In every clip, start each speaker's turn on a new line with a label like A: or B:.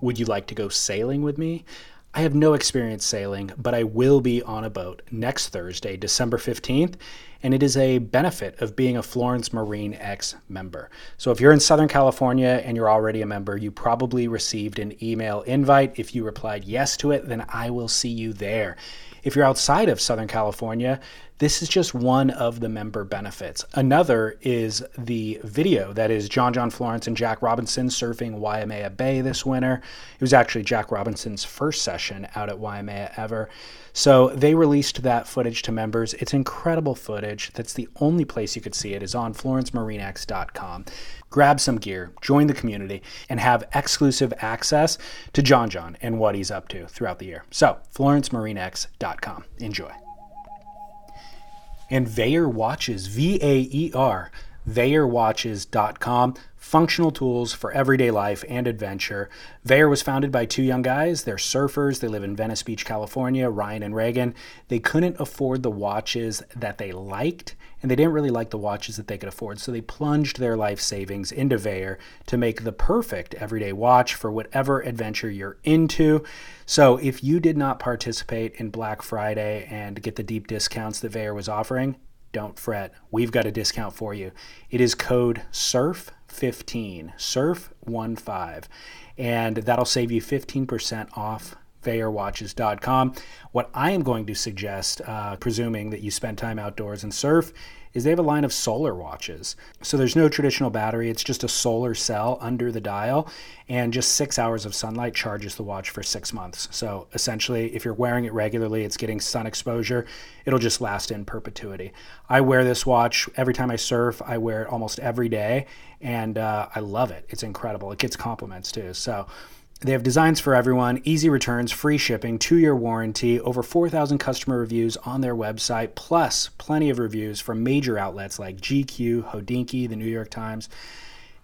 A: Would you like to go sailing with me? I have no experience sailing, but I will be on a boat next Thursday, December 15th, and it is a benefit of being a Florence Marine X member. So if you're in Southern California and you're already a member, you probably received an email invite. If you replied yes to it, then I will see you there. If you're outside of Southern California, this is just one of the member benefits. Another is the video that is John John Florence and Jack Robinson surfing Waimea Bay this winter. It was actually Jack Robinson's first session out at Waimea ever. So they released that footage to members. It's incredible footage. That's the only place you could see it is on florencemarinex.com. Grab some gear, join the community, and have exclusive access to John John and what he's up to throughout the year. So, florencemarinex.com. Enjoy and Vaer Watches, V A E R, VaerWatches.com. Functional tools for everyday life and adventure. Vaer was founded by two young guys. They're surfers. They live in Venice Beach, California, Ryan and Reagan. They couldn't afford the watches that they liked, and they didn't really like the watches that they could afford. So they plunged their life savings into Vaer to make the perfect everyday watch for whatever adventure you're into. So if you did not participate in Black Friday and get the deep discounts that Vaer was offering, don't fret. We've got a discount for you. It is code SURF15, SURF15, and that'll save you 15% off VaerWatches.com. What I am going to suggest, uh, presuming that you spend time outdoors and surf, is they have a line of solar watches. So there's no traditional battery, it's just a solar cell under the dial, and just six hours of sunlight charges the watch for six months. So essentially, if you're wearing it regularly, it's getting sun exposure, it'll just last in perpetuity. I wear this watch every time I surf, I wear it almost every day, and uh, I love it. It's incredible. It gets compliments too. So they have designs for everyone, easy returns, free shipping, two year warranty, over 4,000 customer reviews on their website, plus plenty of reviews from major outlets like GQ, Hodinkee, the New York Times.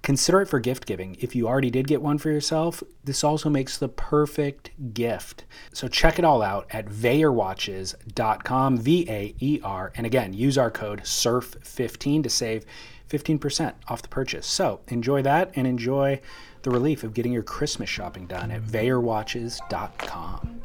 A: Consider it for gift giving. If you already did get one for yourself, this also makes the perfect gift. So check it all out at VaerWatches.com, V A E R. And again, use our code SURF15 to save 15% off the purchase. So enjoy that and enjoy the relief of getting your Christmas shopping done at VaerWatches.com.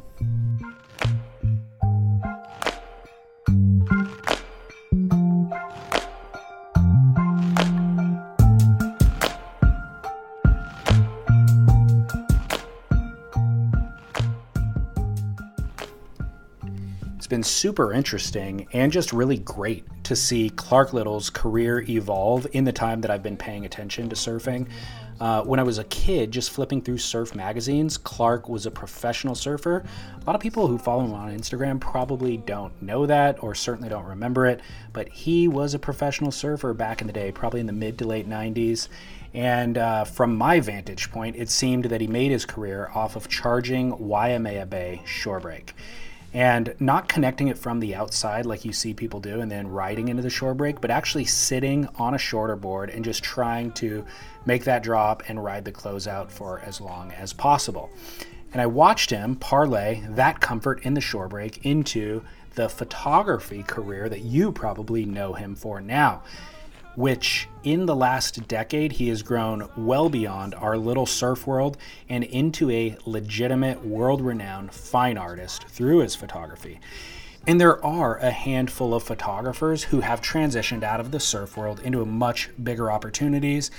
A: It's been super interesting and just really great to see Clark Little's career evolve in the time that I've been paying attention to surfing. Uh, when I was a kid, just flipping through surf magazines, Clark was a professional surfer. A lot of people who follow him on Instagram probably don't know that or certainly don't remember it, but he was a professional surfer back in the day, probably in the mid to late 90s. And uh, from my vantage point, it seemed that he made his career off of charging Waimea Bay shorebreak. And not connecting it from the outside like you see people do and then riding into the shore break, but actually sitting on a shorter board and just trying to make that drop and ride the closeout for as long as possible. And I watched him parlay that comfort in the shore break into the photography career that you probably know him for now which in the last decade he has grown well beyond our little surf world and into a legitimate world renowned fine artist through his photography. And there are a handful of photographers who have transitioned out of the surf world into much bigger opportunities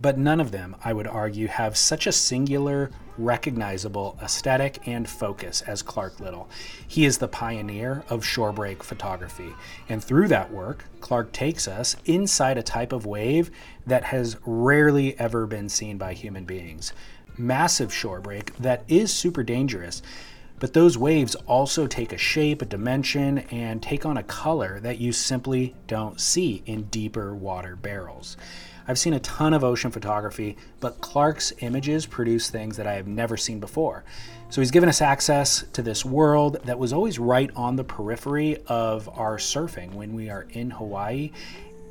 A: but none of them, I would argue, have such a singular, recognizable aesthetic and focus as Clark Little. He is the pioneer of shorebreak photography, and through that work, Clark takes us inside a type of wave that has rarely ever been seen by human beings. Massive shorebreak that is super dangerous. But those waves also take a shape, a dimension, and take on a color that you simply don't see in deeper water barrels. I've seen a ton of ocean photography, but Clark's images produce things that I have never seen before. So he's given us access to this world that was always right on the periphery of our surfing when we are in Hawaii.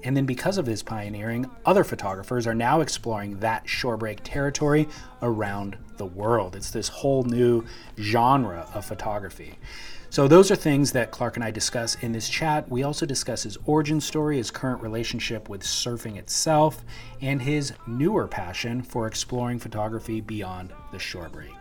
A: And then, because of his pioneering, other photographers are now exploring that shorebreak territory around the world. It's this whole new genre of photography. So, those are things that Clark and I discuss in this chat. We also discuss his origin story, his current relationship with surfing itself, and his newer passion for exploring photography beyond the shore break.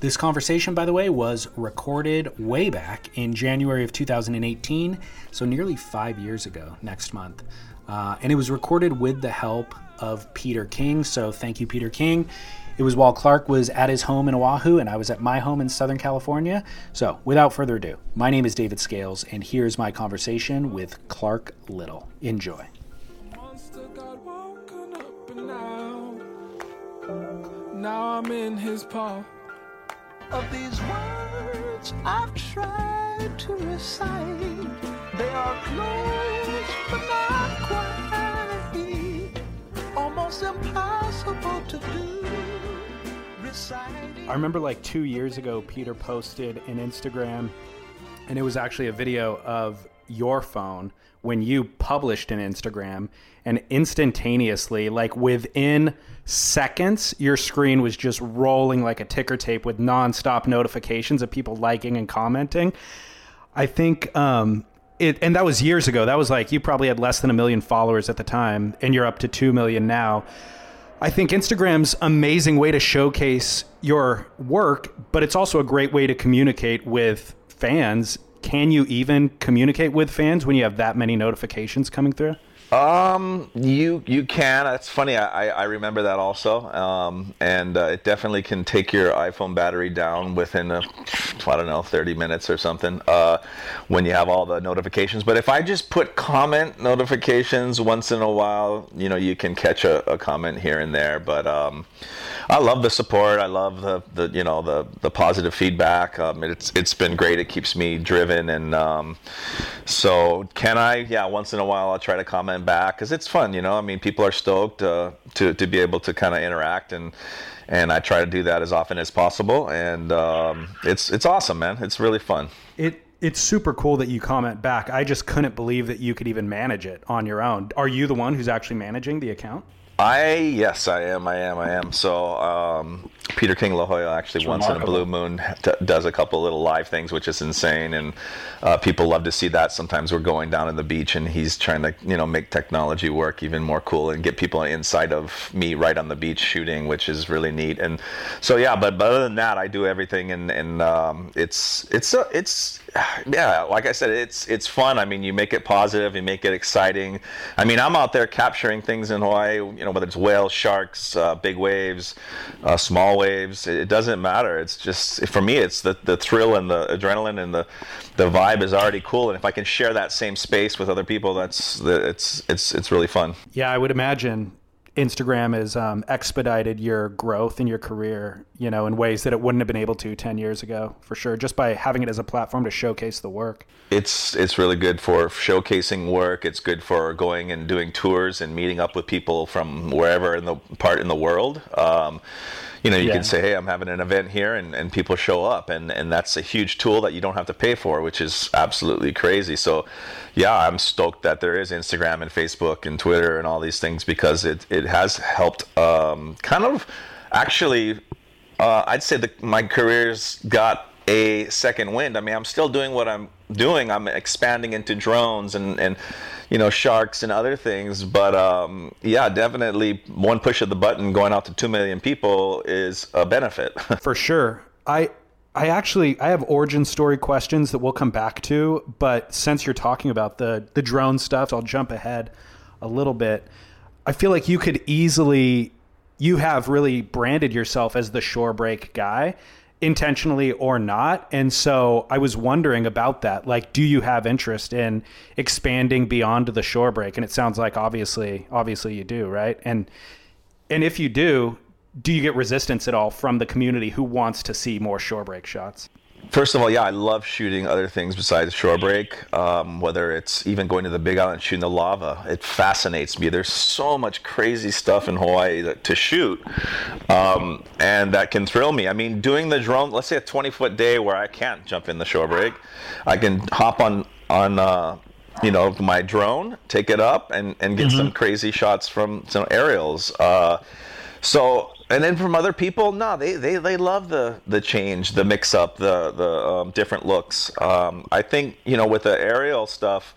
A: This conversation, by the way, was recorded way back in January of 2018, so nearly five years ago next month. Uh, and it was recorded with the help of Peter King, so thank you, Peter King. It was while Clark was at his home in Oahu and I was at my home in Southern California. So, without further ado, my name is David Scales, and here's my conversation with Clark Little. Enjoy. Now I'm in his paw. Of these words I've tried to recite, they are close but not quite, almost impossible to do. I remember like two years ago, Peter posted an Instagram, and it was actually a video of your phone when you published an Instagram, and instantaneously, like within seconds, your screen was just rolling like a ticker tape with nonstop notifications of people liking and commenting. I think, um, it, and that was years ago. That was like you probably had less than a million followers at the time, and you're up to two million now. I think Instagram's amazing way to showcase your work, but it's also a great way to communicate with fans. Can you even communicate with fans when you have that many notifications coming through?
B: Um, you you can. It's funny. I, I remember that also. Um, and uh, it definitely can take your iPhone battery down within a, I don't know, 30 minutes or something. Uh, when you have all the notifications. But if I just put comment notifications once in a while, you know, you can catch a, a comment here and there. But um, I love the support. I love the, the you know the the positive feedback. Um, it's it's been great. It keeps me driven. And um, so can I? Yeah, once in a while I'll try to comment back because it's fun, you know. I mean, people are stoked uh, to to be able to kind of interact and and I try to do that as often as possible. And um, it's it's awesome, man. It's really fun.
A: It it's super cool that you comment back. I just couldn't believe that you could even manage it on your own. Are you the one who's actually managing the account?
B: I yes, I am. I am. I am. So um, Peter King La Jolla actually it's once remarkable. in a blue moon t- does a couple little live things, which is insane, and uh, people love to see that. Sometimes we're going down in the beach, and he's trying to you know make technology work even more cool and get people inside of me right on the beach shooting, which is really neat. And so yeah, but, but other than that, I do everything, and and um, it's it's uh, it's yeah, like I said, it's it's fun. I mean, you make it positive, you make it exciting. I mean, I'm out there capturing things in Hawaii. You know, whether it's whales, sharks, uh, big waves, uh, small waves. It, doesn't matter. It's just for me, it's the the thrill and the adrenaline and the the vibe is already cool. And if I can share that same space with other people, that's it's it's it's really fun.
A: Yeah, I would imagine Instagram has um, expedited your growth in your career, you know, in ways that it wouldn't have been able to 10 years ago, for sure, just by having it as a platform to showcase the work.
B: It's it's really good for showcasing work. It's good for going and doing tours and meeting up with people from wherever in the part in the world. Um, you know you
C: Yeah.
B: can say hey i'm having an event here and, and people show up and and that's a huge tool that you don't have to pay for which is absolutely crazy so yeah i'm stoked that there is instagram and facebook and twitter and all these things because it it has helped um, kind of actually uh, I'd say that my career's got a second wind. I mean, I'm still doing what I'm doing. I'm expanding into drones and, and you know, sharks and other things. But um, yeah, definitely one push of the button going out to 2 million people is a benefit.
C: For sure. I I actually I have origin story questions that we'll come back to, but since you're talking about the the drone stuff, I'll jump ahead a little bit. I feel like you could easily you have really branded yourself as the shore break guy intentionally or not. And so i was wondering about that. Like do you have interest in expanding beyond the shore break? And it sounds like obviously obviously you do right? And and if you do, do you get resistance at all from the community who wants to see more shore break shots?
B: First of all, yeah, I love shooting other things besides shore break. Um, whether it's even going to the Big Island shooting the lava, it fascinates me. There's so much crazy stuff in Hawaii that, to shoot, um, and that can thrill me. I mean, doing the drone, let's say a 20 foot day where I can't jump in the shore break, I can hop on on. Uh, you know my drone, take it up, and and get some crazy shots from some aerials. Uh, so and then from other people, no, they, they, they love the the change, the mix up, the the um, different looks. Um, I think you know with the aerial stuff.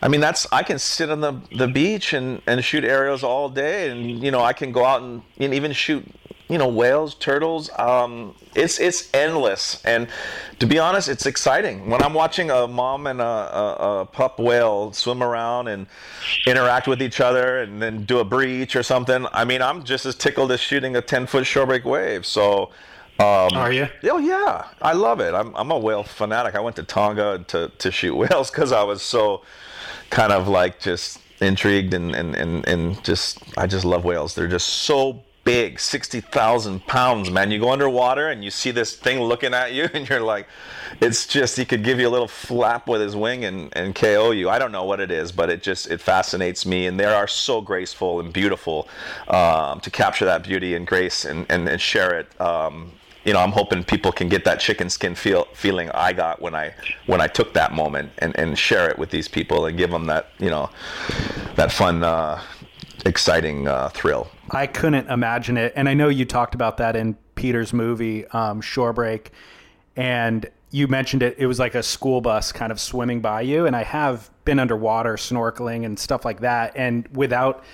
B: I mean that's I can sit on the, the beach and, and shoot aerials all day and you know I can go out and, and even shoot you know whales turtles um, it's it's endless and to be honest it's exciting when i'm watching a mom and a, a, a pup whale swim around and interact with each other and then do a breach or something i mean i'm just as tickled as shooting a 10 foot shorebreak wave so um,
C: Are you?
B: Oh yeah, I love it. I'm, I'm a whale fanatic. I went to Tonga to, to shoot whales because I was so kind of like just intrigued and, and, and, and just I just love whales. They're just so big, sixty thousand pounds, man. You go underwater and you see this thing looking at you, and you're like, it's just he could give you a little flap with his wing and, and KO you. I don't know what it is, but it just it fascinates me, and they are so graceful and beautiful. Um, to capture that beauty and grace and, and, and share it. Um, you know, I'm hoping people can get that chicken skin feel feeling I got when I when I took that moment and, and share it with these people and give them that you know that fun, uh, exciting uh, thrill.
C: I couldn't imagine it. And I know you talked about that in Peter's movie, um, Shore Break, and you mentioned it. It was like a school bus kind of swimming by you. And I have been underwater snorkeling and stuff like that. And without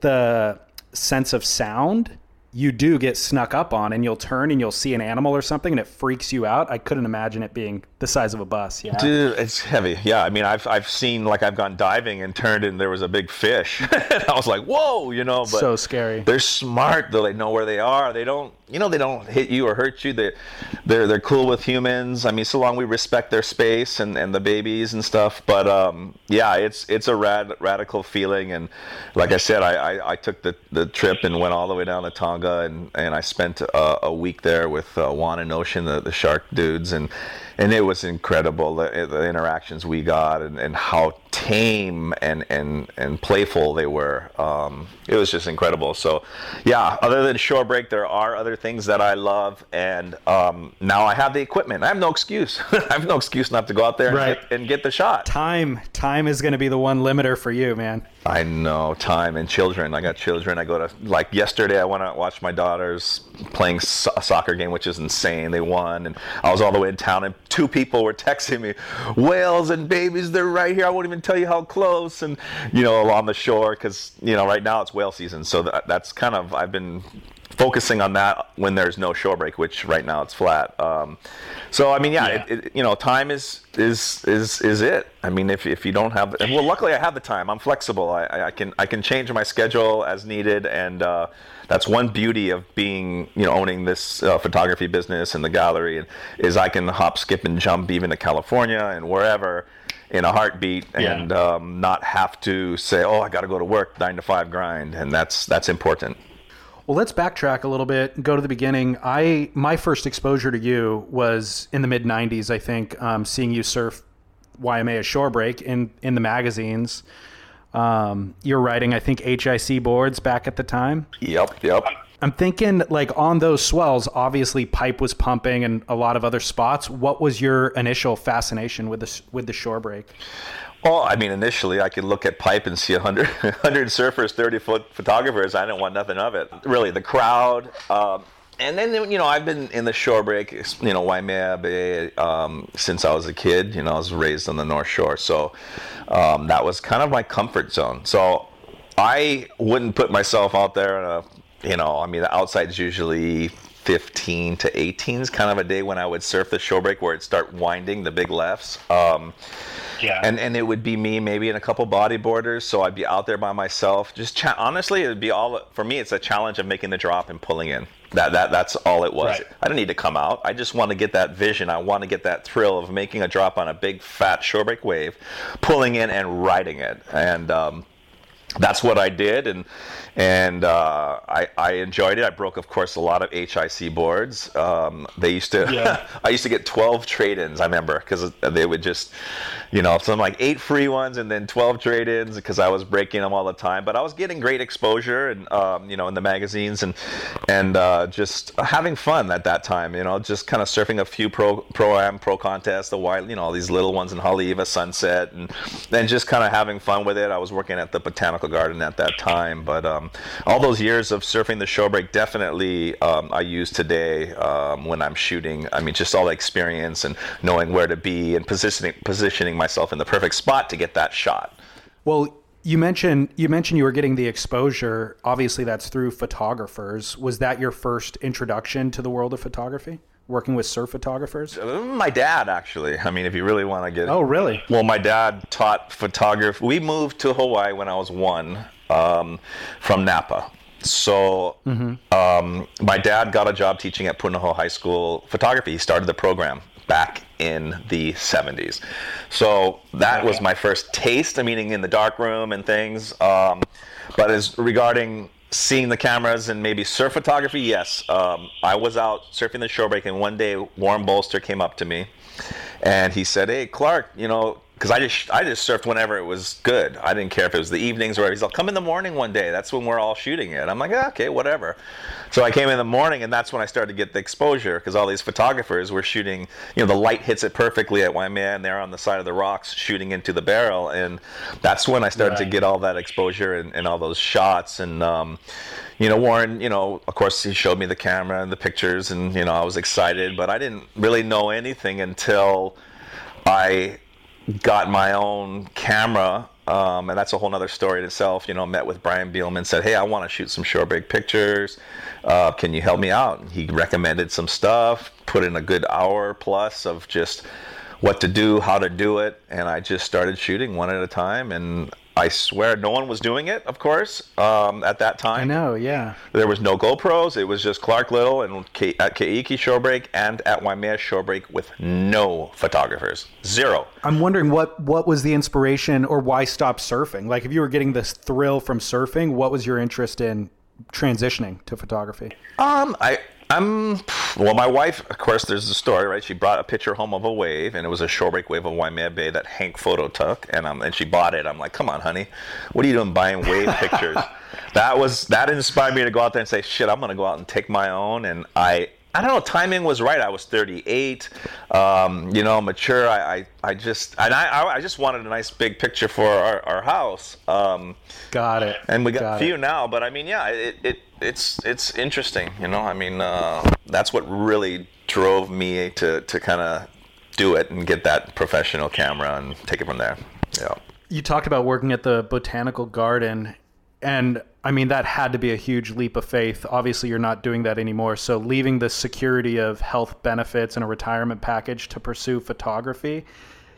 C: the sense of sound, you do get snuck up on and you'll turn and you'll see an animal or something and it freaks you out. I couldn't imagine it being the size of a bus. Yeah.
B: Dude, it's heavy. Yeah, I mean, I've I've seen like I've gone diving and turned and there was a big fish. and I was like, whoa, you know. But
C: So scary.
B: They're smart though. They know where they are. They don't, you know, they don't hit you or hurt you. They, they're they're cool with humans. I mean, so long we respect their space and, and the babies and stuff. But um, yeah, it's it's a rad radical feeling. And like I said, I, I, I took the, the trip and went all the way down to Tonga and, and I spent a, a week there with uh, Juan and Ocean, the, the shark dudes, and and it was incredible the, the interactions we got and, and how tame and, and, and playful they were. Um, it was just incredible. So, yeah, other than shore break, there are other things that I love. And um, now I have the equipment. I have no excuse. I have no excuse not to go out there
C: Right.
B: and, get, and get the shot.
C: Time, time is going to be the one limiter for you, man.
B: I know time and children. I got children. I go to like yesterday. I went out and watched my daughters playing so- a soccer game, which is insane. They won, and I was all the way in town, and two people were texting me, "Whales and babies, they're right here. I won't even tell you how close." And you know, along the shore, because you know, right now it's whale season, so that, that's kind of I've been focusing on that when there's no shore break, which right now it's flat. Um, so I mean, yeah,
C: Yeah.
B: It, it, you know, time is is is is it. I mean, if if you don't have, and well, luckily I have the time. I'm flexible. I, I can I can change my schedule as needed, and uh, that's one beauty of being you know owning this uh, photography business and the gallery, is I can hop, skip, and jump even to California and wherever. In a heartbeat,
C: Yeah.
B: and um, not have to say, "Oh, I got to go to work, nine to five grind," and that's that's important.
C: Well, let's backtrack a little bit and go to the beginning. I my first exposure to you was in the mid '90s. I think um, seeing you surf Waimea shore break in in the magazines. Um, you're writing, I think, HIC boards back at the time.
B: Yep, yep.
A: I'm thinking like on those swells, obviously pipe was pumping and a lot of other spots. What was your initial fascination with the with the shore break?
B: Well, I mean, initially I could look at pipe and see 100, 100 surfers, 30 foot photographers. I didn't want nothing of it. Really, the crowd. Um, and then, you know, I've been in the shore break, you know, Waimea Bay um, since I was a kid. You know, I was raised on the North Shore. So um, that was kind of my comfort zone. So I wouldn't put myself out there in a, you know, I mean, the outside's usually 15 to 18 is kind of a day when I would surf the shore break where it'd start winding the big lefts. Um, yeah. And and it would be me maybe and a couple bodyboarders, so I'd be out there by myself. Just cha- honestly, it'd be all for me. It's a challenge of making the drop and pulling in. That that that's all it was. Right. I didn't need to come out. I just want to get that vision. I want to get that thrill of making a drop on a big fat shorebreak wave, pulling in and riding it. And um, that's what I did, and and uh, I, I enjoyed it. I broke, of course, a lot of HIC boards. Um, they used to, yeah. I used to get 12 trade-ins. I remember because they would just, you know, some like eight free ones and then 12 trade-ins because I was breaking them all the time. But I was getting great exposure and um, you know in the magazines and and uh, just having fun at that time. You know, just kind of surfing a few pro pro am pro contests, the wild, you know, all these little ones in Haleiwa, Sunset, and then just kind of having fun with it. I was working at the botanical garden at that time, but um, all those years of surfing the shore break definitely um, I use today um, when I'm shooting. I mean, just all the experience and knowing where to be and positioning positioning myself in the perfect spot to get that shot.
A: Well, you mentioned you mentioned you were getting the exposure. Obviously, that's through photographers. Was that your first introduction to the world of photography? Working with surf photographers?
B: Uh, my dad, actually. I mean, if you really want to get.
A: Oh, really?
B: Well, my dad taught photography. We moved to Hawaii when I was one um, from Napa. So mm-hmm. um, my dad got a job teaching at Punahou High School photography. He started the program back in the 70s. So that was my first taste. I mean, in the dark room and things. Um, but as regarding seeing the cameras and maybe surf photography, yes. Um, I was out surfing the shore break, and one day Warren Bolster came up to me, and he said, "Hey, Clark, you know, because I just I just surfed whenever it was good. I didn't care if it was the evenings or whatever. he's like, come in the morning one day. That's when we're all shooting it. I'm like, yeah, okay, whatever. So I came in the morning, and that's when I started to get the exposure because all these photographers were shooting. You know, the light hits it perfectly at Waimea, and they're on the side of the rocks shooting into the barrel, and that's when I started right. to get all that exposure and, and all those shots. And um, you know, Warren, you know, of course, he showed me the camera and the pictures, and you know, I was excited, but I didn't really know anything until I got my own camera, um, and that's a whole other story in itself. You know, met with Brian Bielmann, said, "Hey, I want to shoot some shore break pictures. Uh, can you help me out?" He recommended some stuff. Put in a good hour plus of just what to do, how to do it, and I just started shooting one at a time. And I swear no one was doing it, of course, um, at that time.
A: I know, yeah.
B: There was no GoPros. It was just Clark Little and Ke- at Keiki Shorebreak and at Waimea Shorebreak with no photographers. Zero.
A: I'm wondering what, what was the inspiration or why stop surfing? Like, if you were getting this thrill from surfing, what was your interest in transitioning to photography?
B: Um, I I'm well. My wife, of course, there's a story, right? She brought a picture home of a wave, and it was a shorebreak wave of Waimea Bay that Hank Foto took, and um, and she bought it. I'm like, come on, honey, what are you doing buying wave pictures? that was that inspired me to go out there and say, shit, I'm gonna go out and take my own, and I I don't know. Timing was right. I was 38, um, you know, mature. I, I, I just and I, I just wanted a nice big picture for our, our house. Um,
A: got it.
B: And we got,
A: got
B: a few it. now, but I mean, yeah, it, it it's it's interesting. You know, I mean, uh, that's what really drove me to to kind of do it and get that professional camera and take it from there. Yeah.
A: You talked about working at the botanical garden, and I mean, that had to be a huge leap of faith. Obviously, you're not doing that anymore. So, leaving the security of health benefits and a retirement package to pursue photography,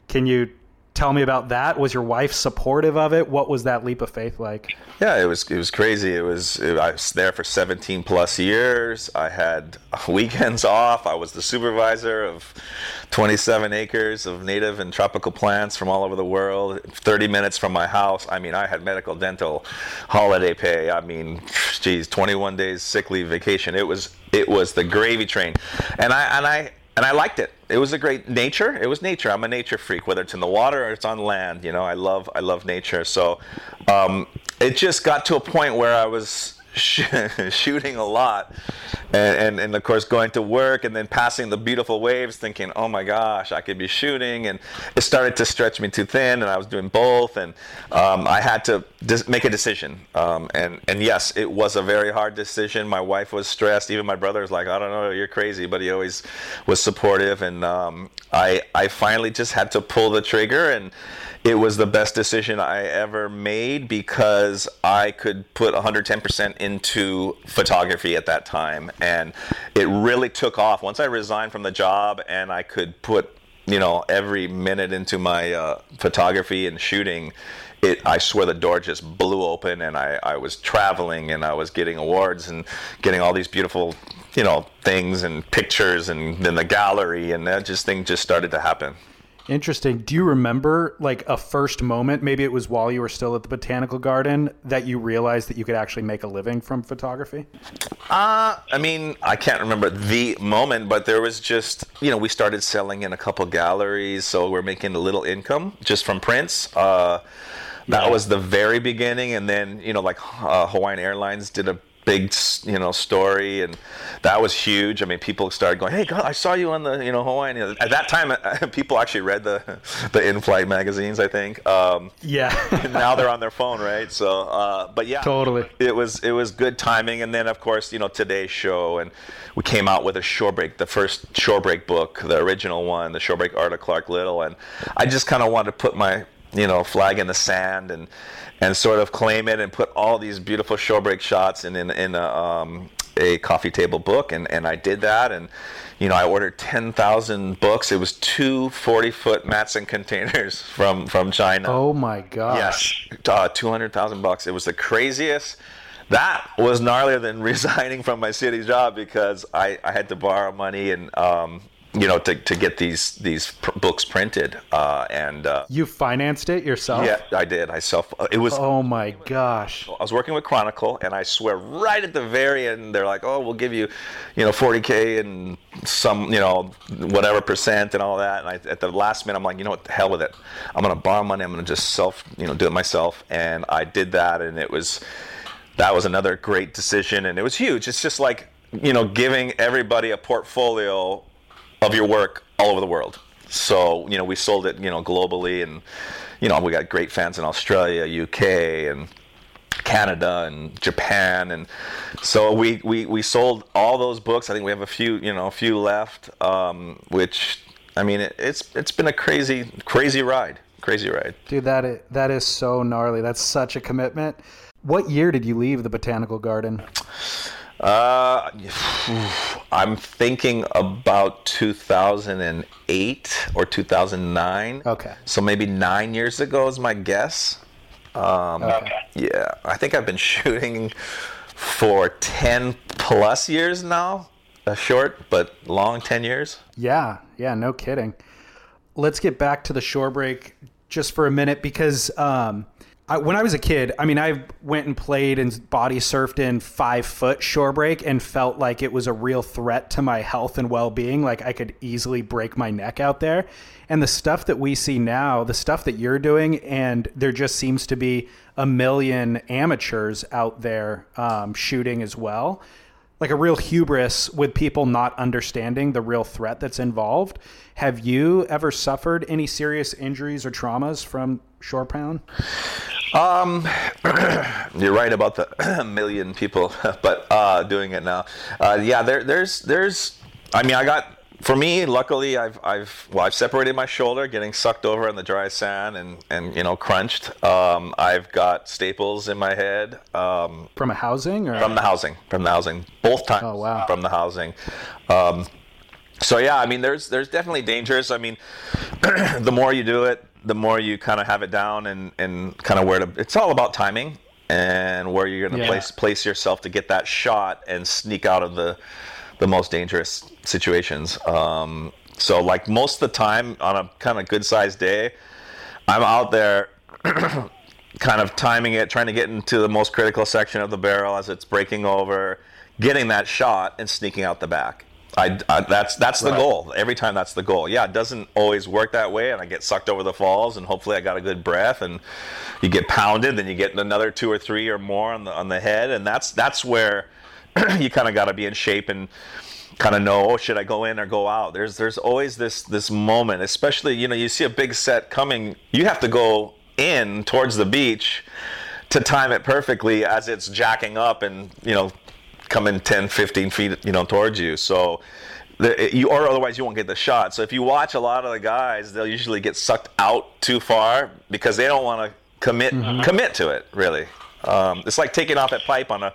A: can you tell me about that? Was your wife supportive of it? What was that leap of faith like?
B: Yeah, it was it was crazy. It was it, I was there for 17 plus years. I had weekends off. I was the supervisor of 27 acres of native and tropical plants from all over the world. 30 minutes from my house. I mean, I had medical, dental, holiday pay. I mean, geez, 21 days sick leave, vacation. It was it was the gravy train, and I and I and I liked it. It was a great nature. It was nature. I'm a nature freak, whether it's in the water or it's on land. You know, I love I love nature. So um, it just got to a point where I was shooting a lot, and, and and of course going to work and then passing the beautiful waves, thinking, oh my gosh, I could be shooting, and it started to stretch me too thin, and I was doing both, and um, I had to dis- make a decision, um, and and yes, it was a very hard decision. My wife was stressed, even my brother was like, I don't know, you're crazy, but he always was supportive, and um, I I finally just had to pull the trigger and it was the best decision I ever made because I could put 110% into photography at that time. And it really took off. Once I resigned from the job and I could put, you know, every minute into my uh, photography and shooting, it, I swear the door just blew open and I, I was traveling and I was getting awards and getting all these beautiful, you know, things and pictures and then the gallery and that just thing just started to happen.
C: Interesting. Do you remember like a first moment, maybe it was while you were still at the botanical garden, that you realized that you could actually make a living from photography?
B: Uh, I mean, I can't remember the moment, but there was just, you know, we started selling in a couple galleries, so we're making a little income just from prints. Uh, that
C: Yeah.
B: was the very beginning, and then, you know, like uh, Hawaiian Airlines did a big, you know, story, and that was huge. I mean, people started going, "Hey, God, I saw you on the, you know, Hawaiian." At that time, people actually read the the in-flight magazines. I think. Um,
C: Yeah.
B: now they're on their phone, right? So, uh, but yeah,
C: Totally.
B: It was it was good timing, and then of course, you know, today's show, and we came out with a Shorebreak, the first Shorebreak book, the original one, the Shorebreak art of Clark Little, and I just kind of wanted to put my you know flag in the sand and and sort of claim it and put all these beautiful Shorebreak shots in in, in a, um, a coffee table book, and and I did that, and you know, I ordered 10,000 books. It was two 40-foot Matson containers from from China.
C: oh my gosh.
B: Yes, uh, two hundred thousand bucks. It was the craziest. That was gnarlier than resigning from my city job because I, I had to borrow money and um, you know to, to get these these pr- books printed uh, and uh,
C: You financed it yourself?
B: yeah I did I self it was
C: Oh my gosh.
B: I was working with Chronicle, and I swear, right at the very end, they're like, "Oh, we'll give you, you know, 40k and some, you know, whatever percent and all that." And I, at the last minute, I'm like, "You know what? The hell with it. I'm gonna borrow money. I'm gonna just self, you know, do it myself." And I did that, and it was, that was another great decision, and it was huge. It's just like, you know, giving everybody a portfolio of your work all over the world. So, you know, we sold it, you know, globally and you know, we got great fans in Australia, UK and Canada and Japan and so we, we, we sold all those books. I think we have a few, you know, a few left um, which I mean, it, it's it's been a crazy crazy ride. Crazy ride.
C: Dude, that is, that is so gnarly. That's such a commitment. What year did you leave the botanical garden?
B: Uh, I'm thinking about 2008 or 2009.
C: Okay.
B: So maybe nine years ago is my guess. Um, Yeah, I think I've been shooting for 10 plus years now. A short but long 10 years.
C: Yeah, yeah, no kidding. Let's get back to the shore break just for a minute because um, I, when I was a kid, I mean, I went and played and body surfed in five foot shore break and felt like it was a real threat to my health and well being. Like I could easily break my neck out there. And the stuff that we see now, the stuff that you're doing, and there just seems to be a million amateurs out there um, shooting as well like a real hubris with people not understanding the real threat that's involved. Have you ever suffered any serious injuries or traumas from shore pound?
B: Um, you're right about the million people, but uh, doing it now. Uh, yeah, there, there's, there's. I mean, I got. For me, luckily, I've, I've, well, I've separated my shoulder, getting sucked over in the dry sand and, and you know, crunched. Um, I've got staples in my head. Um,
C: From a housing or
B: from the housing, from the housing, both times.
C: Oh, wow.
B: From the housing. Um, so yeah, I mean, there's there's definitely dangers. I mean, the more you do it, the more you kind of have it down and and kind of where to. It's all about timing and where you're going to
C: Yeah.
B: place place yourself to get that shot and sneak out of the the most dangerous situations. Um, so like most of the time on a kind of good sized day, I'm out there kind of timing it, trying to get into the most critical section of the barrel as it's breaking over, getting that shot and sneaking out the back. I, I, that's that's the right. goal. Every time that's the goal. Yeah, it doesn't always work that way, and I get sucked over the falls, and hopefully I got a good breath, and you get pounded, then you get another two or three or more on the on the head, and that's that's where you kind of got to be in shape and kind of know, oh, should I go in or go out? There's there's always this this moment, especially you know you see a big set coming, you have to go in towards the beach to time it perfectly as it's jacking up and you know coming 10 15 feet you know towards you. So the, you or otherwise you won't get the shot. So if you watch a lot of the guys they'll usually get sucked out too far because they don't want to commit mm-hmm. commit to it really. Um, it's like taking off a pipe on a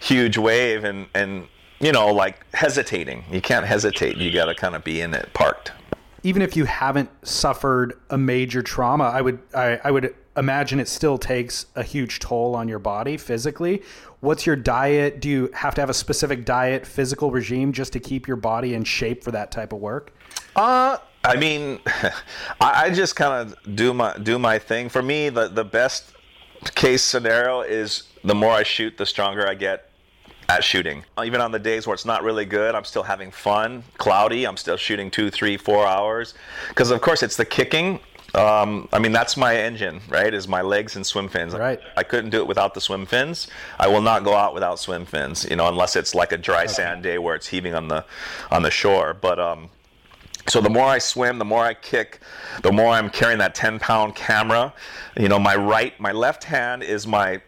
B: huge wave and and you know like hesitating. You can't hesitate. You got to kind of be in it parked.
A: Even if you haven't suffered a major trauma i would I, I would imagine it still takes a huge toll on your body physically. What's your diet? Do you have to have a specific diet, physical regime just to keep your body in shape for that type of work?
B: Uh, I mean, I, just kind of do my do my thing. For me, the the best case scenario is the more I shoot, the stronger I get at shooting. Even on the days where it's not really good, I'm still having fun. Cloudy, I'm still shooting two, three, four hours. Because of course it's the kicking um, I mean, that's my engine, right? Is my legs and swim fins.
A: Right.
B: I couldn't do it without the swim fins. I will not go out without swim fins, you know, unless it's like a dry okay. sand day where it's heaving on the on the shore. But um, so the more I swim, the more I kick, the more I'm carrying that 10 pound camera. You know, my right, my left hand is my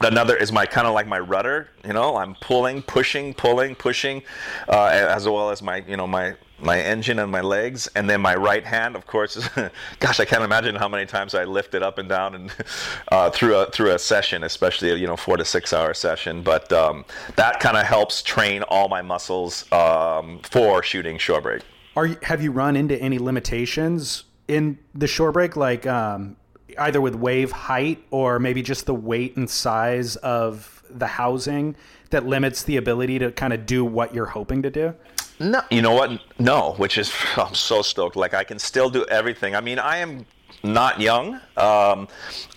B: another is my kind of like my rudder you know i'm pulling pushing pulling pushing uh, as well as my you know my my engine and my legs, and then my right hand, of course. gosh, I can't imagine how many times I lifted it up and down and uh, through a through a session, especially a you know four to six hour session. But um, that kind of helps train all my muscles um, for shooting shore break.
A: Are you, have you run into any limitations in the shore break, like um, either with wave height or maybe just the weight and size of the housing that limits the ability to kind of do what you're hoping to do?
B: No, you know what? No, which is I'm so stoked. Like I can still do everything. I mean, I am not young. Um,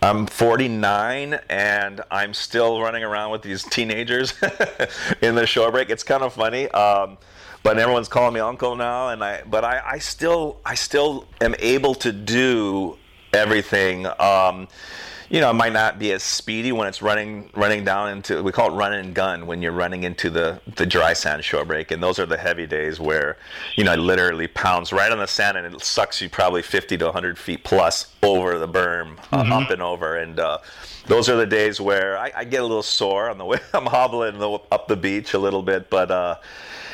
B: I'm 49 and I'm still running around with these teenagers in the shore break. It's kind of funny. Um, but everyone's calling me uncle now and I but I, I still I still am able to do everything. Um, you know, it might not be as speedy when it's running running down into we call it run and gun when you're running into the the dry sand shore break, and those are the heavy days where you know it literally pounds right on the sand and it sucks you probably 50 to 100 feet plus over the berm, uh, mm-hmm. up and over, and uh, those are the days where I, I, get a little sore on the way. I'm hobbling the, up the beach a little bit, but. Uh,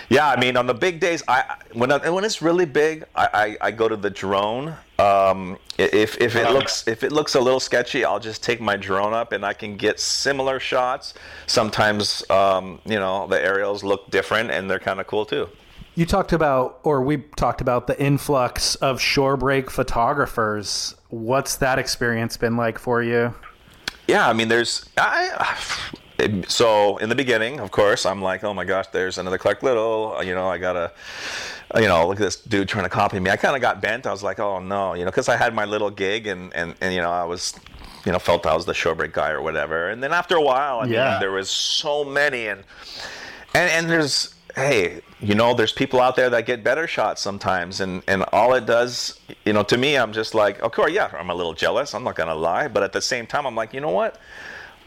B: yeah, I mean, on the big days, I when I, when it's really big, I, I, I go to the drone. Um, if if it looks if it looks a little sketchy, I'll just take my drone up and I can get similar shots. Sometimes, um, you know, the aerials look different and they're kind of cool too.
A: You talked about, or we talked about the influx of shore break photographers. What's that experience been like for you?
B: Yeah, I mean, there's I so in the beginning, of course, I'm like, oh my gosh, there's another Clark Little. Uh, you know, I gotta, uh, you know, look at this dude trying to copy me. I kind of got bent. I was like, oh no, you know, because I had my little gig and, and and you know, I was, you know, felt I was the shorebreak guy or whatever. And then after a while, I yeah. mean, there was so many and and and there's hey, you know, there's people out there that get better shots sometimes, and and all it does, you know, to me, I'm just like, of course, yeah, I'm a little jealous. I'm not gonna lie, but at the same time, I'm like, you know what?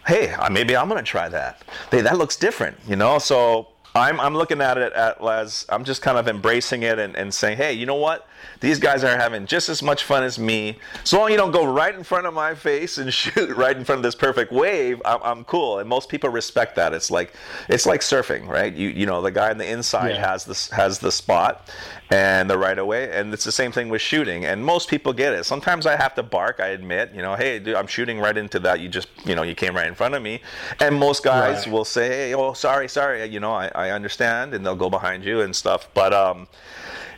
B: Hey, maybe I'm to try that. Hey, that looks different, you know? So I'm, I'm looking at it as I'm just kind of embracing it and, and saying, hey, you know what? These guys are having just as much fun as me. So long you don't go right in front of my face and shoot right in front of this perfect wave, I'm, I'm cool. And most people respect that. It's like it's like surfing, right? You you know the guy on the inside yeah. has this has the spot and the right of way, and it's the same thing with shooting. And most people get it. Sometimes I have to bark. I admit, you know, hey, dude, I'm shooting right into that. You just you know you came right in front of me. And most guys right. will say, hey, oh, sorry, sorry. You know, I, I understand, and they'll go behind you and stuff. But um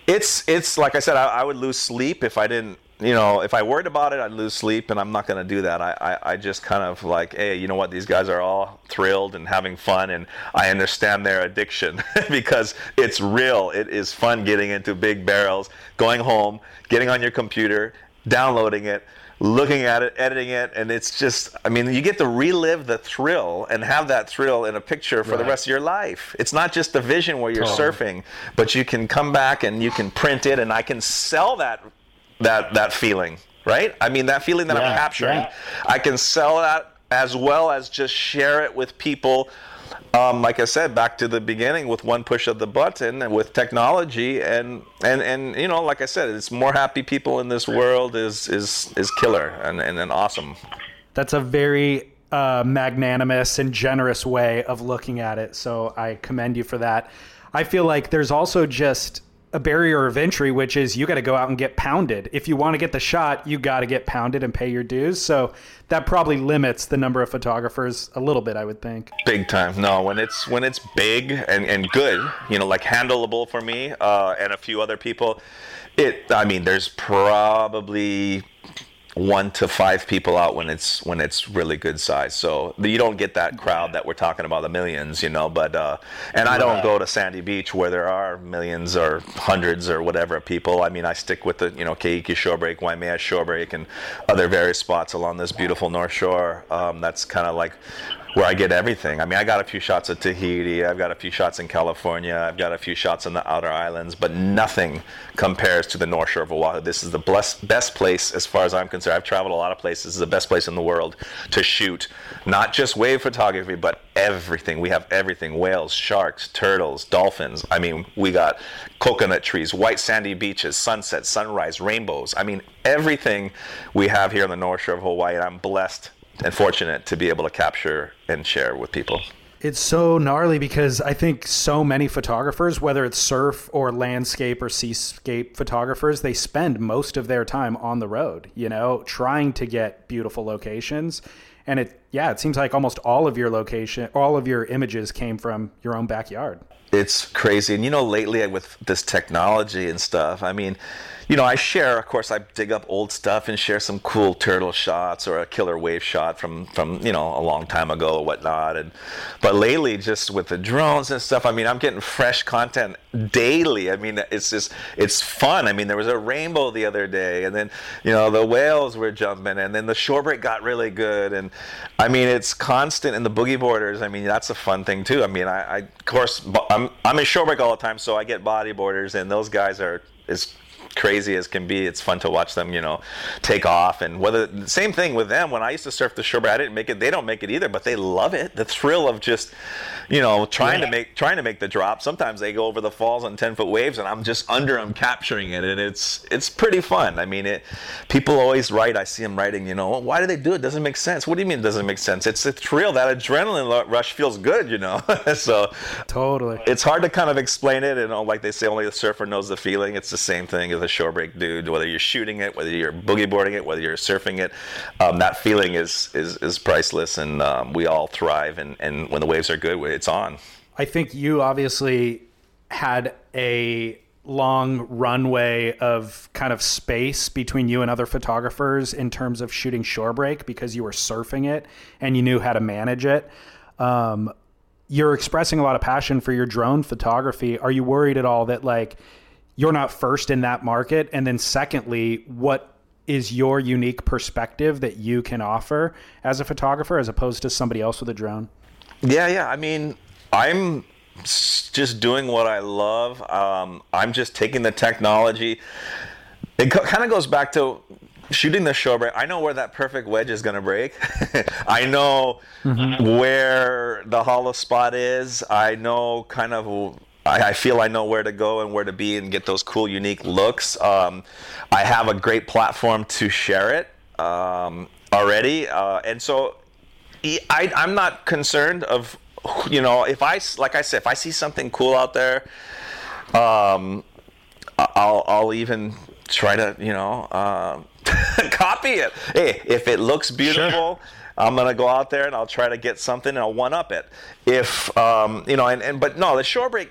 B: it's it's like I said, I, I, would lose sleep if I didn't. You know, if I worried about it, I'd lose sleep, and I'm not going to do that. I, I, I just kind of like, hey, you know what? These guys are all thrilled and having fun, and I understand their addiction because it's real. It is fun getting into big barrels, going home, getting on your computer, downloading it, looking at it, editing it, and it's just, I mean, you get to relive the thrill and have that thrill in a picture for right. the rest of your life. It's not just the vision where you're totally. surfing, but you can come back and you can print it, and I can sell that that that feeling, right? I mean, that feeling that yeah, I'm capturing, yeah. I can sell that as well as just share it with people um, like I said, back to the beginning with one push of the button and with technology and and and you know, like I said, it's more happy people in this world is is is killer and and, and awesome.
C: That's a very uh, magnanimous and generous way of looking at it. So I commend you for that. I feel like there's also just a barrier of entry, which is you got to go out and get pounded. If you want to get the shot, you got to get pounded and pay your dues. So that probably limits the number of photographers a little bit, I would think.
B: Big time. No, when it's when it's big and, and good, you know, like handleable for me uh, and a few other people, it. I mean, there's probably one to five people out when it's when it's really good size. So you don't get that crowd that we're talking about the millions, you know. But uh, and I don't go to Sandy Beach where there are millions or hundreds or whatever people. I mean, I stick with the you know Keiki Shorebreak, Waimea Shorebreak, and other various spots along this beautiful North Shore. Um, that's kind of like where I get everything. I mean, I got a few shots at Tahiti, I've got a few shots in California, I've got a few shots in the outer islands, but nothing compares to the North Shore of Oahu. This is the best, best place as far as I'm concerned. I've traveled a lot of places. This is the best place in the world to shoot, not just wave photography, but everything. We have everything whales, sharks, turtles, dolphins. I mean, we got coconut trees, white sandy beaches, sunset, sunrise, rainbows. I mean, everything we have here on the North Shore of Hawaii, and I'm blessed and fortunate to be able to capture and share with people.
C: It's so gnarly because I think so many photographers, whether it's surf or landscape or seascape photographers, they spend most of their time on the road, you know, trying to get beautiful locations. And it, yeah, it seems like almost all of your location, all of your images came from your own backyard.
B: It's crazy. And, you know, lately with this technology and stuff, I mean, you know, I share, of course, I dig up old stuff and share some cool turtle shots or a killer wave shot from, from you know, a long time ago or whatnot. And but lately, just with the drones and stuff, I mean, I'm getting fresh content daily. I mean, it's just it's fun. I mean, there was a rainbow the other day, and then you know the whales were jumping, and then the shorebreak got really good, and I mean, it's constant. And the boogie boarders, I mean, that's a fun thing too. I mean, I, I of course I'm I'm in shorebreak all the time, so I get bodyboarders, and those guys are is crazy as can be. It's fun to watch them, you know, take off. And whether same thing with them. When I used to surf the shore, I didn't make it. They don't make it either, but they love it. The thrill of just, you know, trying yeah. to make trying to make the drop. Sometimes they go over the falls on ten foot waves, and I'm just under them capturing it, and it's it's pretty fun. I mean, it. People always write. I see them writing. You know, why do they do it? Doesn't make sense. What do you mean it doesn't make sense? It's a thrill. That adrenaline rush feels good. You know, so
C: totally.
B: It's hard to kind of explain it, and like they say, only the surfer knows the feeling. It's the same thing as a shorebreak dude. Whether you're shooting it, whether you're boogie boarding it, whether you're surfing it, um, that feeling is is, is priceless, and um, we all thrive. And, and when the waves are good, it's on.
C: I think you obviously had a long runway of kind of space between you and other photographers in terms of shooting shorebreak because you were surfing it and you knew how to manage it. Um, you're expressing a lot of passion for your drone photography. Are you worried at all that like you're not first in that market? And then secondly, what is your unique perspective that you can offer as a photographer as opposed to somebody else with a drone?
B: Yeah, yeah. I mean, I'm just doing what I love. Um, I'm just taking the technology. It co- kind of goes back to shooting the shorebreak. I know where that perfect wedge is going to break. I know mm-hmm. where the hollow spot is. I know kind of I, I, feel I know where to go and where to be and get those cool, unique looks. Um, I have a great platform to share it um, already, uh, and so I, I'm not concerned of, you know, if I like I said, if I see something cool out there, um, I'll I'll even try to you know uh, copy it. Hey, if it looks beautiful. Sure. I'm gonna go out there and I'll try to get something and I'll one up it. If um, you know, and, and but no, the shorebreak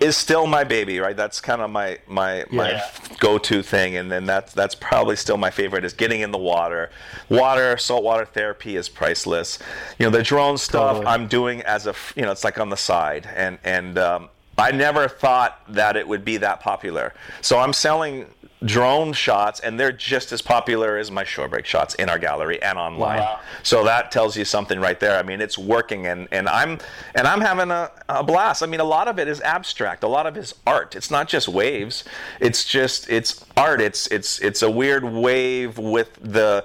B: is still my baby, right? That's kind of my my yeah. my go-to thing, and then that's that's probably still my favorite is getting in the water. Water, saltwater therapy is priceless. You know, the drone stuff totally. I'm doing as a you know, it's like on the side, and and um, I never thought that it would be that popular. So I'm selling drone shots and they're just as popular as my shore break shots in our gallery and online. Wow. so that tells you something right there. I mean it's working and, and i'm and i'm having a, a blast. I mean a lot of it is abstract. A lot of it is art. It's not just waves. It's just it's art. It's it's it's a weird wave with the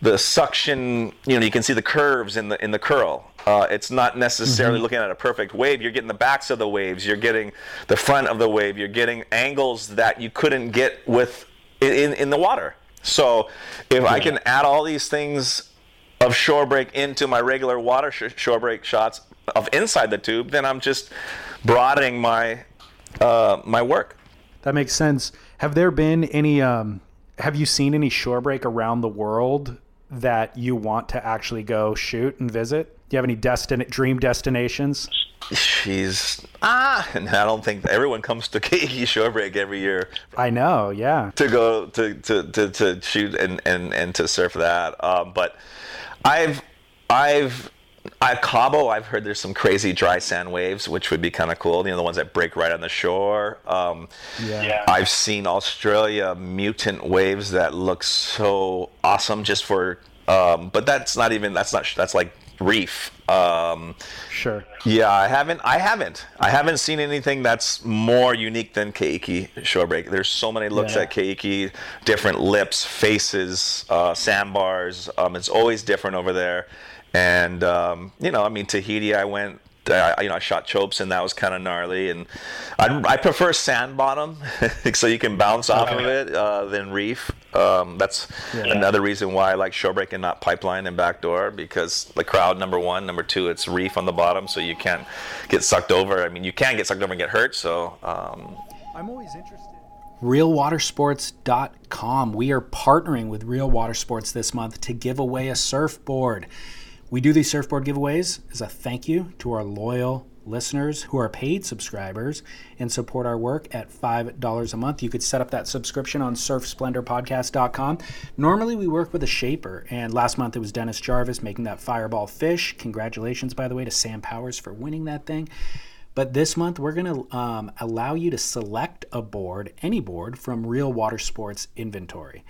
B: the suction you know you can see the curves in the in the curl uh, it's not necessarily mm-hmm. looking at a perfect wave. You're getting the backs of the waves. You're getting the front of the wave. You're getting angles that you couldn't get with in in the water. So if yeah. I can add all these things of shore break into my regular water sh- shore break shots of inside the tube, then I'm just broadening my uh, my work.
A: That makes sense. Have there been any? Um, have you seen any shore break around the world that you want to actually go shoot and visit? Do you have any destin- dream destinations?
B: She's ah, and I don't think everyone comes to Keiki Shore Break every year.
A: I know, yeah.
B: To go to to, to, to shoot and, and, and to surf that, um, but I've I've I Cabo, I've heard there's some crazy dry sand waves, which would be kind of cool. You know, the ones that break right on the shore. Um, yeah. yeah. I've seen Australia mutant waves that look so awesome just for. Um, but that's not even that's not that's like reef. Um,
A: sure.
B: Yeah, I haven't. I haven't. I haven't seen anything that's more unique than Keiki Shorebreak. There's so many looks yeah. at Keiki, different lips, faces, uh, sandbars. Um, it's always different over there. And um, you know, I mean, Tahiti. I went I, you know, I shot Chopes and that was kind of gnarly. And I, I, prefer sand bottom, so you can bounce off of it uh, than reef. Um, that's yeah. another reason why I like shorebreak and not pipeline and backdoor because the crowd, number one, number two, it's reef on the bottom, so you can't get sucked over. I mean, you can get sucked over and get hurt. So um,
A: I'm always interested. RealWatersports.com. We are partnering with Real Water Sports this month to give away a surfboard. We do these surfboard giveaways as a thank you to our loyal listeners who are paid subscribers and support our work at $5 a month. You could set up that subscription on surfsplendorpodcast.com. Normally, we work with a shaper, and last month it was Dennis Jarvis making that fireball fish. Congratulations, by the way, to Sam Powers for winning that thing. But this month, we're going to um, allow you to select a board, any board, from Real Water Sports inventory.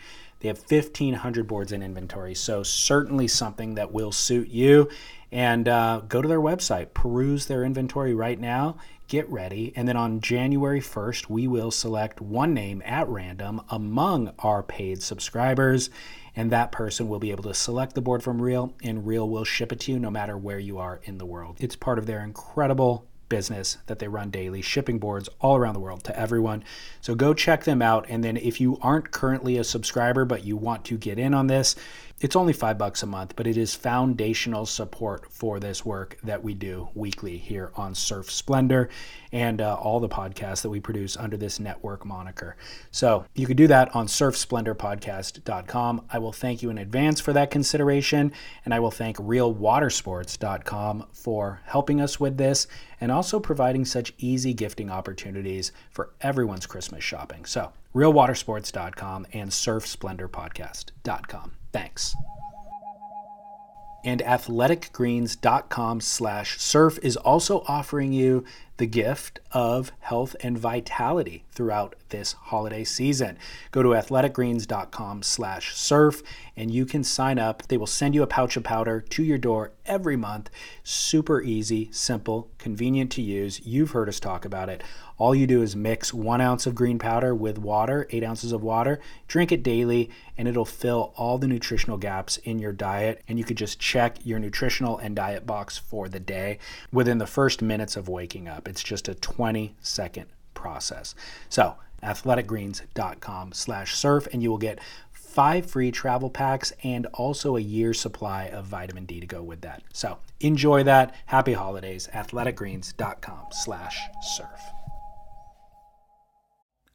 A: They have 1,500 boards in inventory, so certainly something that will suit you. And uh, go to their website, peruse their inventory right now, get ready, and then on January 1st, we will select one name at random among our paid subscribers, and that person will be able to select the board from Real, and Real will ship it to you no matter where you are in the world. It's part of their incredible business that they run daily, shipping boards all around the world to everyone. So go check them out. And then if you aren't currently a subscriber, but you want to get in on this, it's only five bucks a month, but it is foundational support for this work that we do weekly here on Surf Splendor and uh, all the podcasts that we produce under this network moniker. So you can do that on surfsplendorpodcast.com. I will thank you in advance for that consideration, and I will thank realwatersports.com for helping us with this and also providing such easy gifting opportunities for everyone's Christmas shopping. So realwatersports.com and surfsplendorpodcast.com. Thanks. And athleticgreens.com slash surf is also offering you the gift of health and vitality throughout this holiday season. Go to athleticgreens.com slash surf and you can sign up. They will send you a pouch of powder to your door every month. Super easy, simple, convenient to use. You've heard us talk about it. All you do is mix one ounce of green powder with water, eight ounces of water, drink it daily, and it'll fill all the nutritional gaps in your diet. And you could just check your nutritional and diet box for the day within the first minutes of waking up. It's just a 20 second process. So, athleticgreens.com slash surf, and you will get five free travel packs and also a year's supply of vitamin D to go with that. So enjoy that. Happy holidays. athleticgreens.com slash surf.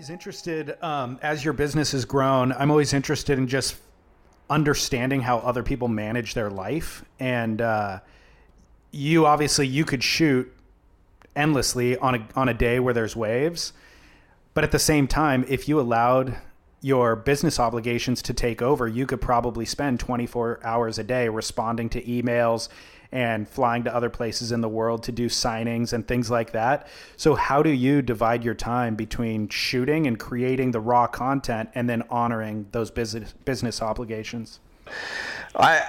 A: Always interested, um, as your business has grown, I'm always interested in just understanding how other people manage their life. And uh, you obviously you could shoot endlessly on a on a day where there's waves, but at the same time, if you allowed your business obligations to take over, you could probably spend 24 hours a day responding to emails and flying to other places in the world to do signings and things like that. So, how do you divide your time between shooting and creating the raw content and then honoring those business business obligations?
B: I.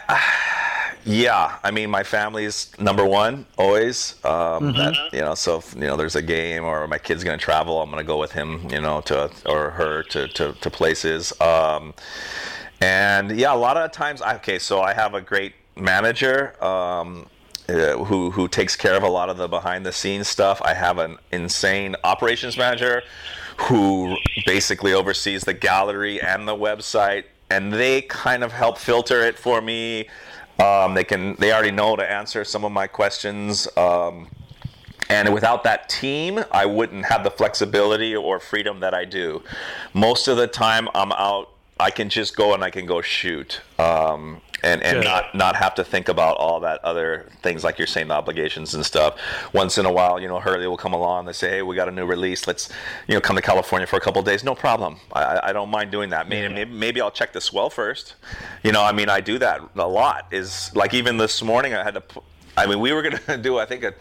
B: Yeah, I mean, my family's number one always. Um, that, you know, so if, you know, there's a game or my kid's gonna travel, I'm gonna go with him, you know, to or her to to, to places. Um, and yeah, a lot of times, okay, so I have a great manager. Um, uh, who who takes care of a lot of the behind the scenes stuff. I have an insane operations manager who basically oversees the gallery and the website, and they kind of help filter it for me. Um, they can they already know to answer some of my questions. Um, and without that team, I wouldn't have the flexibility or freedom that I do. Most of the time, I'm out. I can just go and I can go shoot. Um, and, and
A: Good.
B: not not have to think about all that other things like you're saying the obligations and stuff. Once in a while, you know, Hurley will come along. They say, "Hey, we got a new release. Let's, you know, come to California for a couple of days. No problem. I, I- don't mind doing that. Maybe, maybe maybe I'll check the swell first. You know, I mean, I do that a lot. Is like even this morning, I had to. I mean, we were gonna do I think a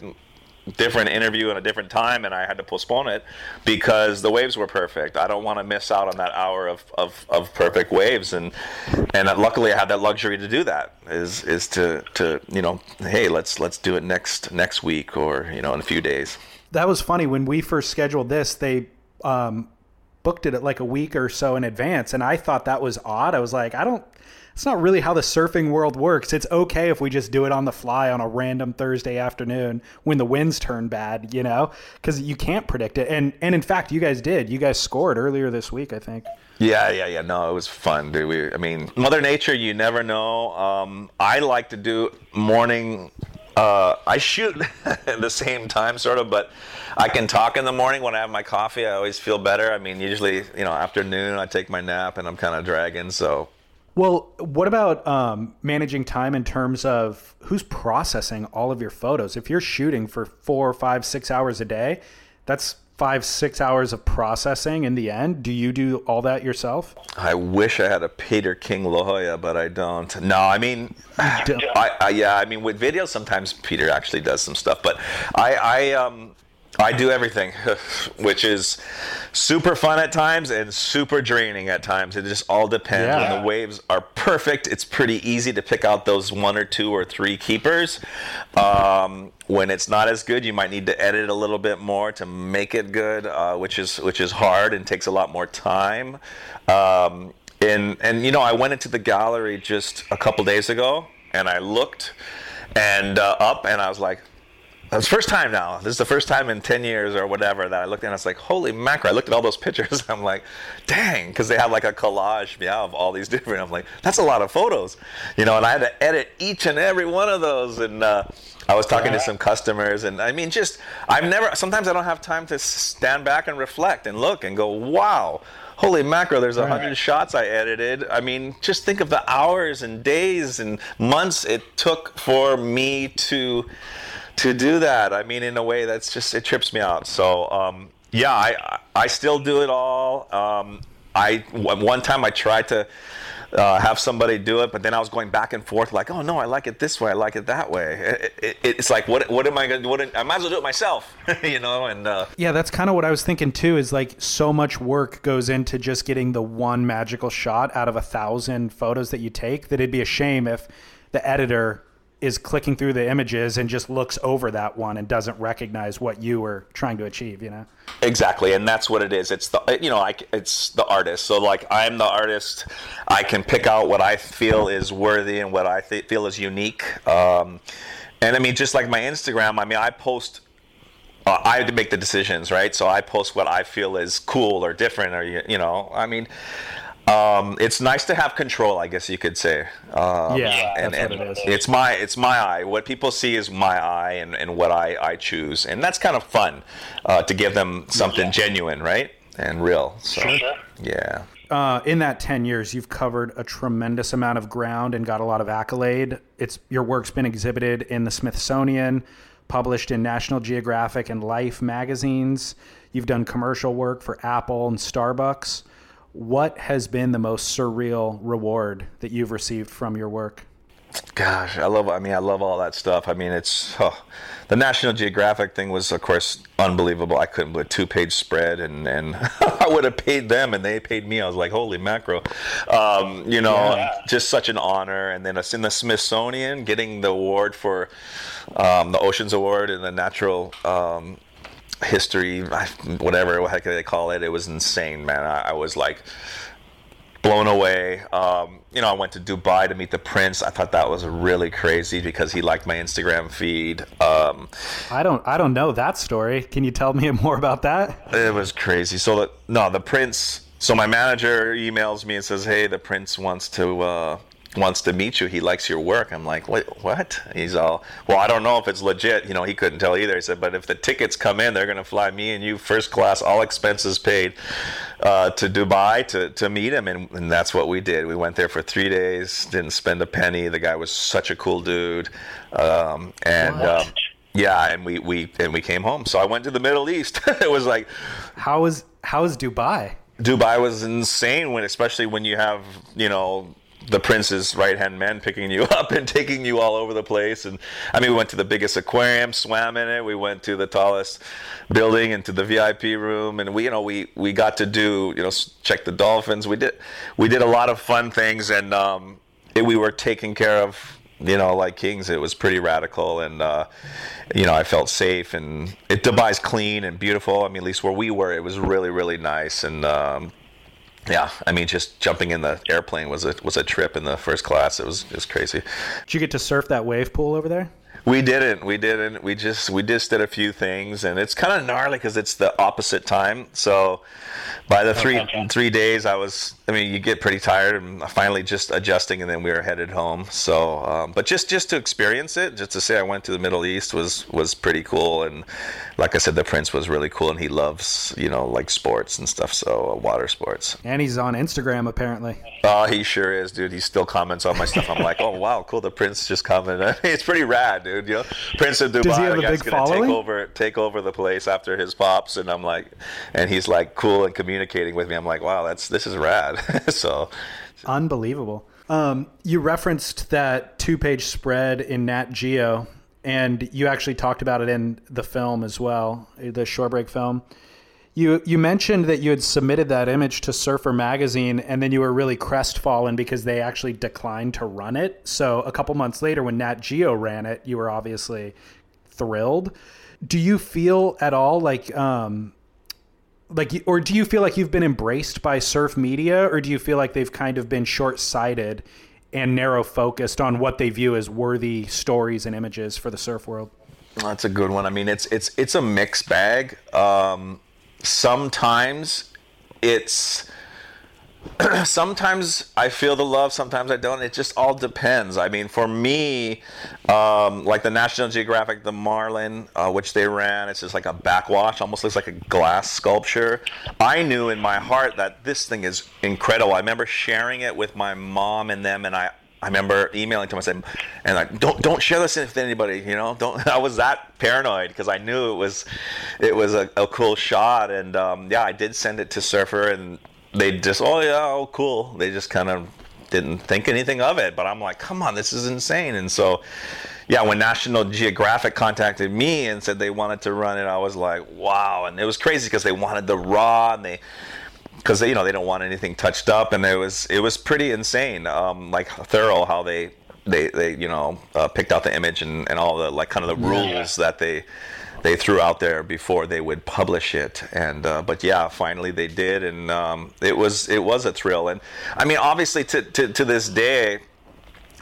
B: different interview at a different time and I had to postpone it because the waves were perfect. I don't want to miss out on that hour of, of, of perfect waves and and luckily I had that luxury to do that is is to, to you know hey let's let's do it next next week or you know in a few days.
A: That was funny when we first scheduled this. They um, booked it at like a week or so in advance, and I thought that was odd. I was like, I don't. It's not really how the surfing world works. It's okay if we just do it on the fly on a random Thursday afternoon when the winds turn bad, you know, because you can't predict it. And and in fact, you guys did. You guys scored earlier this week, I think.
B: Yeah, yeah, yeah. No, it was fun, dude. We, I mean, Mother Nature, you never know. Um, I like to do morning. Uh, I shoot at the same time, sort of, but I can talk in the morning when I have my coffee. I always feel better. I mean, usually, you know, afternoon, I take my nap and I'm kind of dragging. So,
C: Well, what about um, managing time in terms of who's processing all of your photos? If you're shooting for four, five, six hours a day, that's five, six hours of processing in the end. Do you do all that yourself?
B: I wish I had a Peter King La Jolla, but I don't. No, I mean, I, I, yeah, I mean, with videos, sometimes Peter actually does some stuff, but I, I, um, I do everything, which is super fun at times and super draining at times. It just all depends.
C: Yeah.
B: When the waves are perfect, it's pretty easy to pick out those one or two or three keepers. Um, when it's not as good, you might need to edit a little bit more to make it good, uh, which is which is hard and takes a lot more time. Um, and and you know, I went into the gallery just a couple days ago, and I looked and uh, up, and I was like, it's the first time now. This is the first time in 10 years or whatever that I looked and I was like, holy macro. I looked at all those pictures. I'm like, dang, because they have like a collage yeah, of all these different. I'm like, that's a lot of photos, you know, and I had to edit each and every one of those. And uh, I was talking to some customers and I mean, just, I've never, sometimes I don't have time to stand back and reflect and look and go, wow. Holy macro, there's a hundred shots I edited. I mean, just think of the hours and days and months it took for me to to do that. I mean, in a way that's just it trips me out. So um, yeah, I I still do it all. Um, I one time I tried to uh, have somebody do it, but then I was going back and forth like, oh no, I like it this way, I like it that way. It, it, it's like what what am I gonna? What I might as well do it myself, you know? And uh,
C: Yeah, that's kind of what I was thinking too. Is like so much work goes into just getting the one magical shot out of a thousand photos that you take that it'd be a shame if the editor is clicking through the images and just looks over that one and doesn't recognize what you were trying to achieve. You know.
B: Exactly, and that's what it is. It's the you know, I, it's the artist. So like, I'm the artist. I can pick out what I feel is worthy and what I th- feel is unique. Um, and I mean, just like my Instagram, I mean, I post. Uh, I have to make the decisions, right? So I post what I feel is cool or different, or you, you know, I mean, um, it's nice to have control, I guess you could say. Um,
C: Yeah,
B: and,
C: that's
B: and
C: what it is.
B: it's my it's my eye. What people see is my eye, and, and what I, I choose, and that's kind of fun uh, to give them something genuine, right, and real. So yeah.
C: uh, in that 10 years, you've covered a tremendous amount of ground and got a lot of accolade. It's your work's been exhibited in the Smithsonian, published in National Geographic and Life magazines. You've done commercial work for Apple and Starbucks. What has been the most surreal reward that you've received from your work?
B: Gosh, I love. I mean, I love all that stuff. I mean, it's oh, the National Geographic thing was, of course, unbelievable. I couldn't believe a two-page spread, and and I would have paid them, and they paid me. I was like, holy macro, um, you know, just such an honor. And then us in the Smithsonian, getting the award for um, the Oceans Award and the Natural. Um, history whatever what heck they call it it was insane man I, I was like blown away. Um, you know, I went to Dubai to meet the prince. I thought that was really crazy because he liked my Instagram feed. Um,
C: I don't I don't know that story. Can you tell me more about that?
B: it was crazy. So the, no, the prince. So my manager emails me and says, "Hey, the prince wants to." Uh, wants to meet you he likes your work. I'm like what what? He's all well i don't know if it's legit you know he couldn't tell either. He said but if the tickets come in they're going to fly me and you first class all expenses paid uh, to dubai to, to meet him. And, and that's what we did. We went there for three days didn't spend a penny. The guy was such a cool dude. Um, and um, yeah and we, we and we came home. So i went to the middle east. It was like
C: How is how is Dubai?
B: Dubai was insane when, especially when you have, you know, the prince's right hand man picking you up and taking you all over the place. And I mean, we went to the biggest aquarium, swam in it. We went to the tallest building and to the VIP room, and we, you know, we we got to do, you know, check the dolphins. We did we did a lot of fun things, and um, it, we were taken care of. You know, like kings, it was pretty radical, and uh, you know, I felt safe. And it, Dubai's clean and beautiful. I mean, at least where we were, it was really, really nice. And um, yeah, I mean, just jumping in the airplane was a was a trip in the first class. It was it was crazy.
C: Did you get to surf that wave pool over there?
B: We didn't. We didn't. We just we just did a few things, and it's kind of gnarly because it's the opposite time. So by the three okay. three days, I was. I mean, you get pretty tired, and finally just adjusting, and then we were headed home. So, um, but just just to experience it, just to say I went to the Middle East was was pretty cool, and like I said, the prince was really cool, and he loves you know like sports and stuff, so uh, water sports.
C: And he's on Instagram apparently.
B: Oh, he sure is, dude. He still comments on my stuff. I'm like, oh wow, cool. The prince just commented. it's pretty rad, dude. You know, Prince of Dubai.
C: Does he have a big
B: gonna
C: following?
B: take over take over the place after his pops, and I'm like, and he's like cool and communicating with me. I'm like, wow, that's this is rad. so
C: unbelievable. Um, you referenced that two-page spread in Nat Geo, and you actually talked about it in the film as well, the Shorebreak film. You you mentioned that you had submitted that image to Surfer magazine, and then you were really crestfallen because they actually declined to run it. So a couple months later, when Nat Geo ran it, you were obviously thrilled. Do you feel at all like um, like or do you feel like you've been embraced by surf media, or do you feel like they've kind of been short sighted and narrow focused on what they view as worthy stories and images for the surf world?
B: That's a good one. I mean, it's it's it's a mixed bag. Um, sometimes it's sometimes I feel the love, sometimes I don't. It just all depends. I mean, for me, um, like the National Geographic, the Marlin, uh, which they ran, it's just like a backwash, almost looks like a glass sculpture. I knew in my heart that this thing is incredible. I remember sharing it with my mom and them, and I I remember emailing to myself and like, don't don't share this with anybody. You know, don't. I was that paranoid because I knew it was, it was a, a cool shot, and um, yeah, I did send it to Surfer, and they just, oh yeah, oh cool. They just kind of didn't think anything of it, but I'm like, come on, this is insane, and so. Yeah, when National Geographic contacted me and said they wanted to run it, I was like, wow. And it was crazy because they wanted the raw and they because you know they don't want anything touched up, and it was it was pretty insane, um, like thorough how they they they you know uh, picked out the image and, and all the like kind of the rules yeah. that they they threw out there before they would publish it and uh, but yeah finally they did and um, it was it was a thrill and I mean obviously to, to, to this day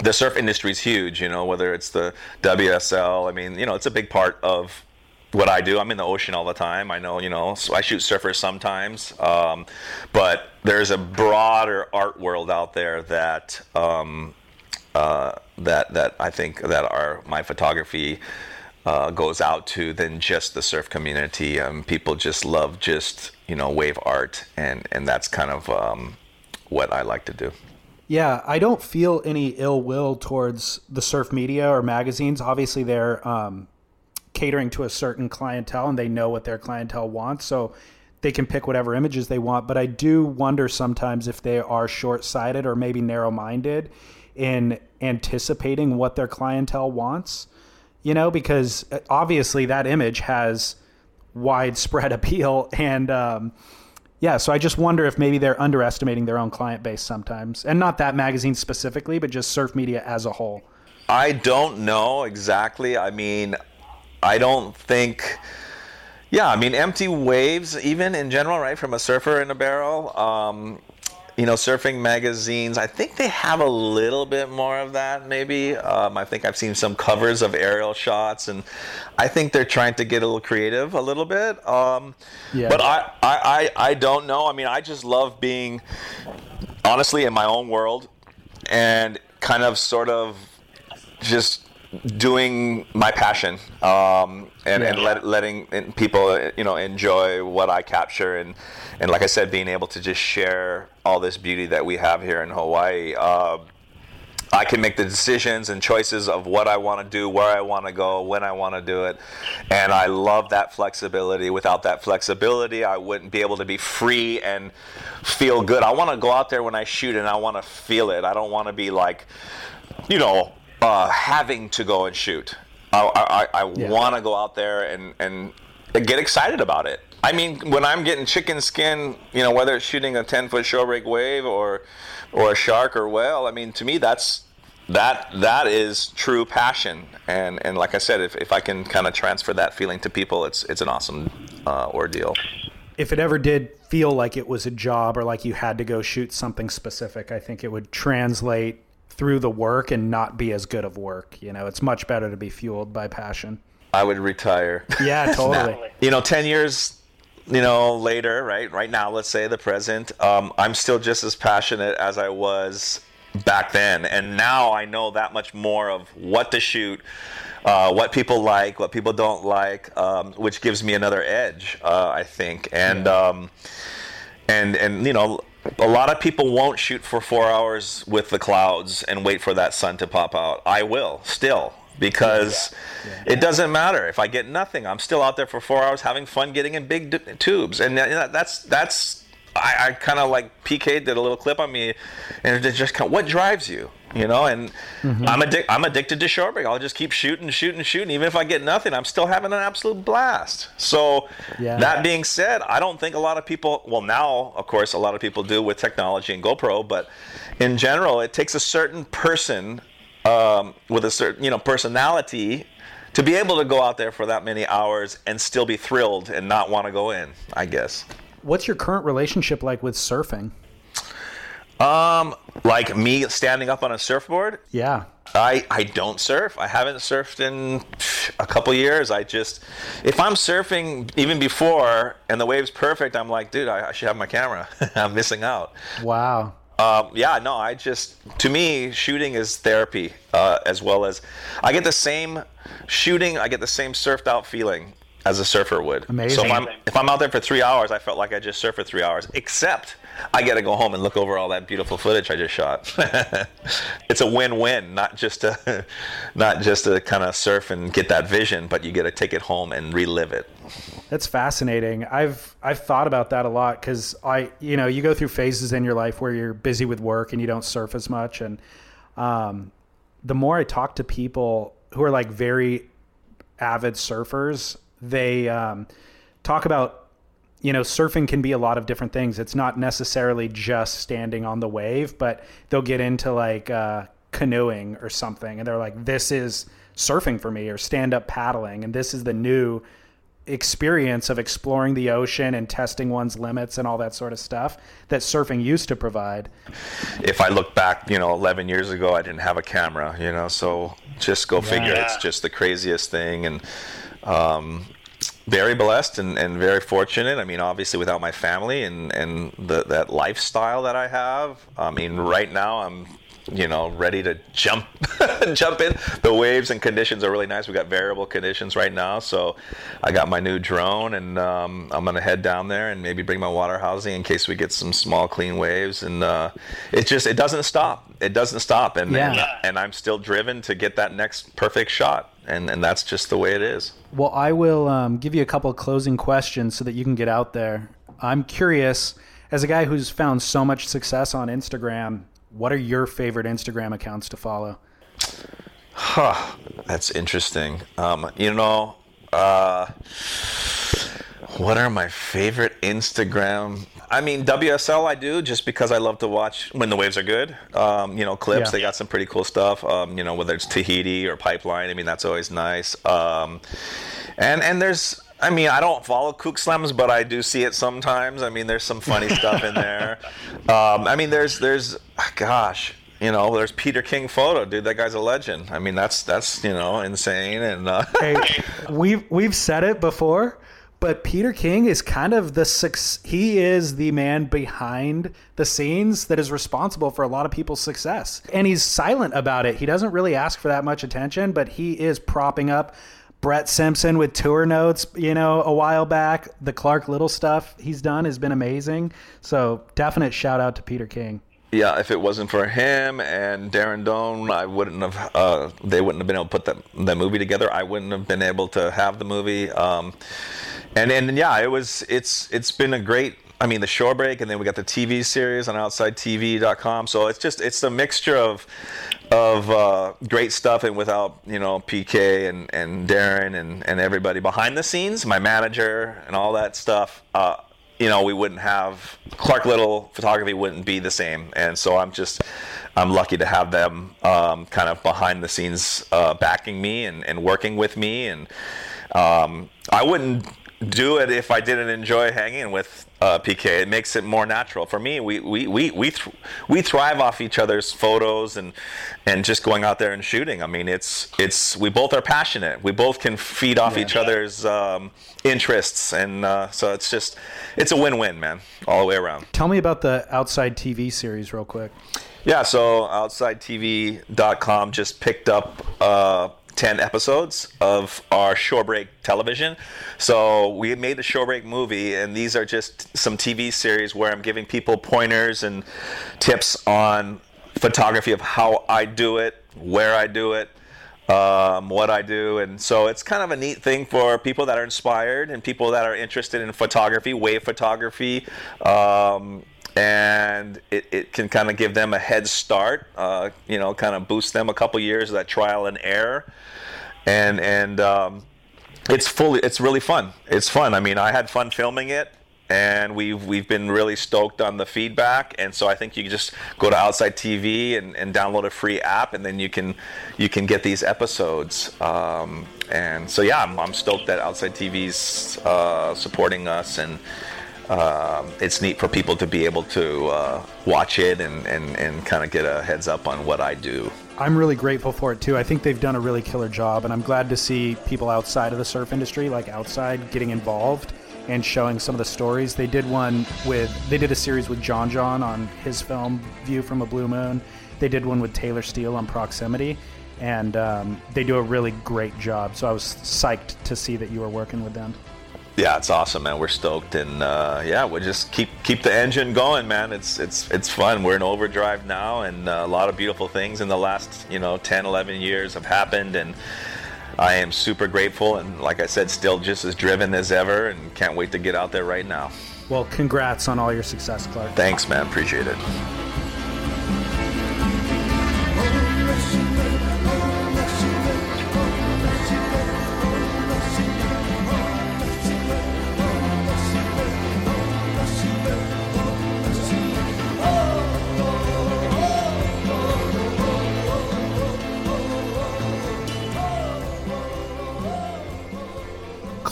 B: the surf industry is huge you know whether it's the WSL I mean you know it's a big part of what I do. I'm in the ocean all the time. I know, you know, so I shoot surfers sometimes. Um, but there's a broader art world out there that um, uh, that that I think that our my photography uh, goes out to than just the surf community. Um, people just love just you know wave art, and and that's kind of um, what I like to do.
C: Yeah, I don't feel any ill will towards the surf media or magazines. Obviously, they're um, catering to a certain clientele and they know what their clientele wants. So they can pick whatever images they want. But I do wonder sometimes if they are short sighted or maybe narrow minded in anticipating what their clientele wants, you know, because uh, obviously that image has widespread appeal. And, um, yeah, so I just wonder if maybe they're underestimating their own client base sometimes, and not that magazine specifically, but just surf media as a whole.
B: I don't know exactly. I mean, I don't think. Yeah, I mean, empty waves, even in general, right? From a surfer in a barrel. Um, you know, surfing magazines, I think they have a little bit more of that, maybe. Um, I think I've seen some covers of aerial shots, and I think they're trying to get a little creative a little bit. Um, yeah. But I, I, I, I don't know. I mean, I just love being, honestly, in my own world and kind of sort of just doing my passion um, and, yeah. and let, letting people you know enjoy what I capture and and like I said being able to just share all this beauty that we have here in Hawaii uh, I can make the decisions and choices of what I want to do, where I want to go, when I want to do it. And I love that flexibility. Without that flexibility, I wouldn't be able to be free and feel good. I want to go out there when I shoot and I want to feel it. I don't want to be like, you know, uh, having to go and shoot. I, I, I yeah. want to go out there and, and get excited about it. I mean, when I'm getting chicken skin, you know, whether it's shooting a 10 foot shorebreak wave or, or a shark or whale, I mean, to me, that's that that is true passion. And and like I said, if, if I can kind of transfer that feeling to people, it's it's an awesome uh, ordeal.
C: If it ever did feel like it was a job or like you had to go shoot something specific, I think it would translate through the work and not be as good of work. You know, it's much better to be fueled by passion.
B: I would retire.
C: Yeah, totally.
B: you know, 10 years, you know, later, right? Right now, let's say the present, um, I'm still just as passionate as I was back then. And now I know that much more of what to shoot, uh, what people like, what people don't like, um, which gives me another edge, uh, I think. And, um, and, and, you know, a lot of people won't shoot for four hours with the clouds and wait for that sun to pop out. I will still because it doesn't matter if I get nothing. I'm still out there for four hours having fun getting in big d- tubes, and uh, that's that's. I, I kind of like PK did a little clip on me, and it just kind of, what drives you, you know. And I'm addic- I'm addicted to shorebreak. I'll just keep shooting, shooting, shooting. Even if I get nothing, I'm still having an absolute blast. So
C: Yeah.
B: that being said, I don't think a lot of people. Well, now of course a lot of people do with technology and GoPro, but in general, it takes a certain person um, with a certain you know personality to be able to go out there for that many hours and still be thrilled and not want to go in. I guess.
C: What's your current relationship like with surfing?
B: Um, like me standing up on a surfboard.
C: Yeah.
B: I, I don't surf. I haven't surfed in a couple years. I just, if I'm surfing even before and the wave's perfect, I'm like, dude, I, I should have my camera. I'm missing out.
C: Wow.
B: Um, yeah, no, I just, to me, shooting is therapy uh, as well as, I get the same shooting, I get the same surfed out feeling as a surfer would.
C: Amazing.
B: So if I'm, if I'm out there for three hours, I felt like I just surfed for three hours, except I get to go home and look over all that beautiful footage I just shot. it's a win-win, not just to, not just to kind of surf and get that vision, but you get to take it home and relive it.
C: That's fascinating. I've I've thought about that a lot because I you know you go through phases in your life where you're busy with work and you don't surf as much, and um, the more I talk to people who are like very avid surfers, they um, talk about you know surfing can be a lot of different things. It's not necessarily just standing on the wave, but they'll get into like uh, canoeing or something, and they're like, "This is surfing for me," or stand up paddling, and this is the new experience of exploring the ocean and testing one's limits and all that sort of stuff that surfing used to provide.
B: if I look back, you know, 11 years ago, I didn't have a camera, you know, so just go figure. It's just the craziest thing. And um, very blessed and, and very fortunate. I mean, obviously, without my family and, and the, that lifestyle that I have, I mean, right now I'm you know, ready to jump jump in. The waves and conditions are really nice. We got variable conditions right now, so I got my new drone, and um, I'm gonna head down there and maybe bring my water housing in case we get some small, clean waves. And uh, it just it doesn't stop. It doesn't stop, and
C: Yeah.
B: and, and I'm still driven to get that next perfect shot, and and that's just the way it is.
C: Well, I will um, give you a couple of closing questions so that you can get out there. I'm curious, as a guy who's found so much success on Instagram, what are your favorite Instagram accounts to follow?
B: Huh, that's interesting. Um, you know, uh, what are my favorite Instagram? I mean, WSL I do just because I love to watch when the waves are good. Um, you know, clips,
C: Yeah.
B: they got some pretty cool stuff. Um, you know, whether it's Tahiti or Pipeline, I mean, that's always nice. Um, and, and there's, I mean, I don't follow Kook Slams, but I do see it sometimes. I mean, there's some funny stuff in there. Um, I mean, there's, there's, gosh, you know, there's Peter King photo, dude. That guy's a legend. I mean, that's that's you know insane. And uh,
C: Hey, we've we've said it before, but Peter King is kind of the suc- he is the man behind the scenes that is responsible for a lot of people's success. And he's silent about it. He doesn't really ask for that much attention, but he is propping up Brett Simpson with tour notes, you know, a while back. The Clark Little stuff he's done has been amazing. So, definite shout out to Peter King.
B: yeah, if it wasn't for him and Darren Doan, I wouldn't have. Uh, they wouldn't have been able to put that the movie together. I wouldn't have been able to have the movie. Um, and and yeah, it was. It's it's been a great. I mean, the shore break, and then we got the TV series on OutsideTV.com. So it's just it's a mixture of of uh, great stuff, and without you know PK and and Darren and and everybody behind the scenes, my manager and all that stuff. Uh, you know, we wouldn't have Clark Little photography wouldn't be the same, and so I'm just I'm lucky to have them um, kind of behind the scenes uh, backing me and, and working with me, and um, I wouldn't do it if I didn't enjoy hanging with uh, PK. It makes it more natural for me. We we we we, th- we thrive off each other's photos and and just going out there and shooting. I mean, it's it's we both are passionate. We both can feed off yeah. each other's um, interests, and uh, so it's just it's a win-win, man, all the way around.
A: Tell me about the Outside TV series, real quick.
B: Yeah, so OutsideTV.com just picked up. Uh, 10 episodes of our Shorebreak television. So we made the Shorebreak movie, and these are just some TV series where I'm giving people pointers and tips on photography of how I do it, where I do it, um, what I do. And so it's kind of a neat thing for people that are inspired and people that are interested in photography, wave photography. Um, and it, it can kind of give them a head start, uh, you know, kind of boost them a couple years of that trial and error and and um, it's fully it's really fun. It's fun. I mean, I had fun filming it and we've we've been really stoked on the feedback and so I think you just go to Outside TV and, and download a free app and then you can you can get these episodes um, and so yeah I'm, I'm stoked that Outside TV's uh, supporting us and um, it's neat for people to be able to uh, watch it and, and, and kind of get a heads up on what I do.
A: I'm really grateful for it too. I think they've done a really killer job, and I'm glad to see people outside of the surf industry, like outside, getting involved and showing some of the stories. They did one with, they did a series with John John on his film View from a Blue Moon. They did one with Taylor Steele on Proximity, and um, they do a really great job. So I was psyched to see that you were working with them
B: yeah, it's awesome, man. We're stoked, and uh, yeah, we just keep keep the engine going, man. It's it's it's fun. We're in overdrive now, and uh, a lot of beautiful things in the last you know 10, 11 years have happened, and I am super grateful, and like I said, still just as driven as ever, and can't wait to get out there right now.
A: Well, congrats on all your success, Clark.
B: Thanks, man. Appreciate it.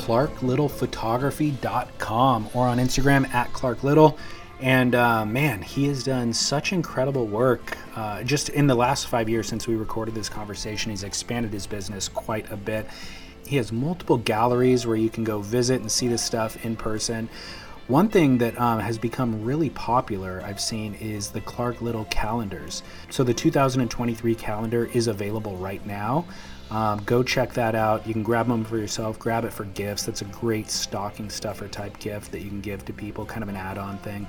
A: clarklittlephotography.com or on Instagram at clarklittle. And uh, man, he has done such incredible work. Uh, just in the last five years since we recorded this conversation, he's expanded his business quite a bit. He has multiple galleries where you can go visit and see this stuff in person. One thing that um, has become really popular, I've seen, is the Clark Little calendars. So the 2023 calendar is available right now. Um, go check that out. You can grab them for yourself, grab it for gifts. That's a great stocking stuffer type gift that you can give to people, kind of an add on thing.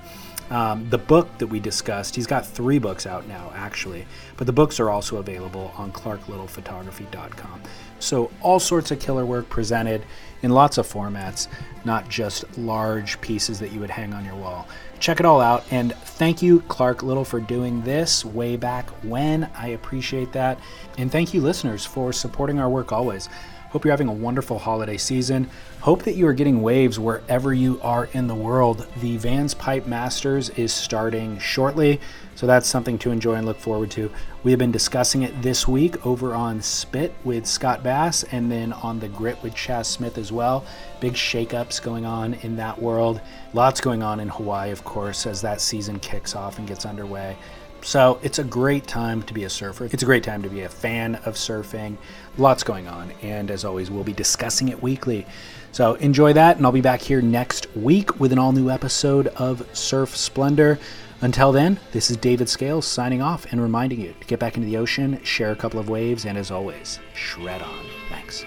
A: Um, the book that we discussed, he's got three books out now, actually, but the books are also available on clarklittlephotography.com. So, all sorts of killer work presented in lots of formats, not just large pieces that you would hang on your wall. Check it all out, and thank you, Clark Little, for doing this way back when. I appreciate that. And thank you, listeners, for supporting our work always. Hope you're having a wonderful holiday season. Hope that you are getting waves wherever you are in the world. The Vans Pipe Masters is starting shortly, so that's something to enjoy and look forward to. We have been discussing it this week over on Spit with Scott Bass and then on the Grit with Chas Smith as well. Big shakeups going on in that world. Lots going on in Hawaii, of course, as that season kicks off and gets underway. So it's a great time to be a surfer. It's a great time to be a fan of surfing. Lots going on. And as always, we'll be discussing it weekly. So enjoy that. And I'll be back here next week with an all new episode of Surf Splendor. Until then, this is David Scales signing off and reminding you to get back into the ocean, share a couple of waves, and as always, shred on. Thanks.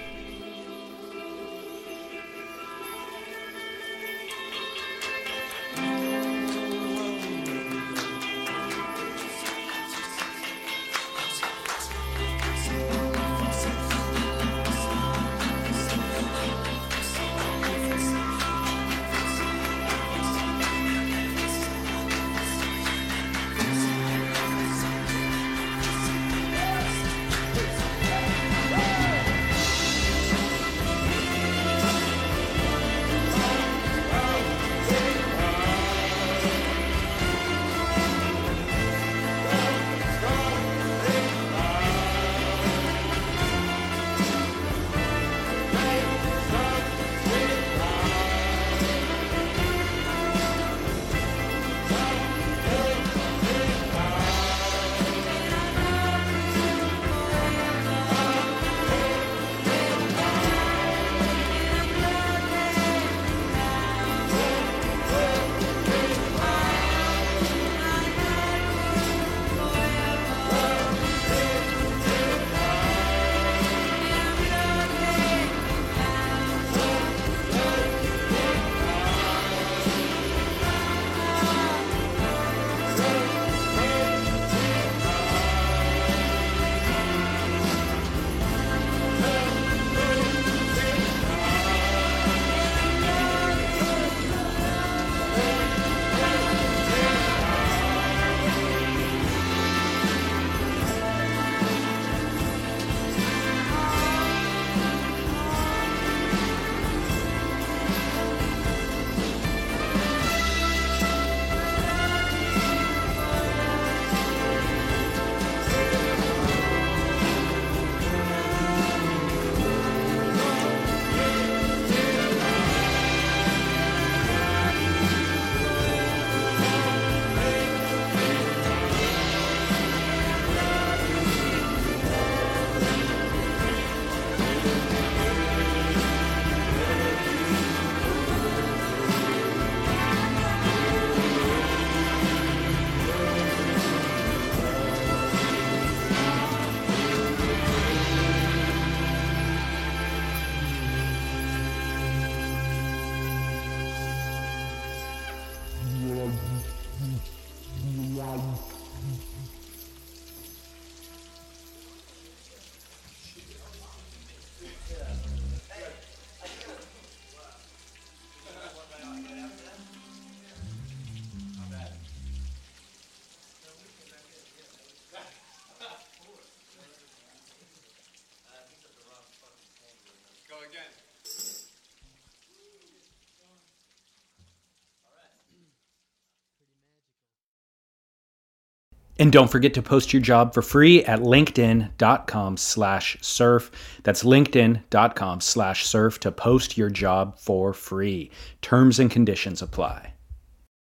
A: And don't forget to post your job for free at linkedin.com slash surf. That's linkedin.com slash surf to post your job for free. Terms and conditions apply.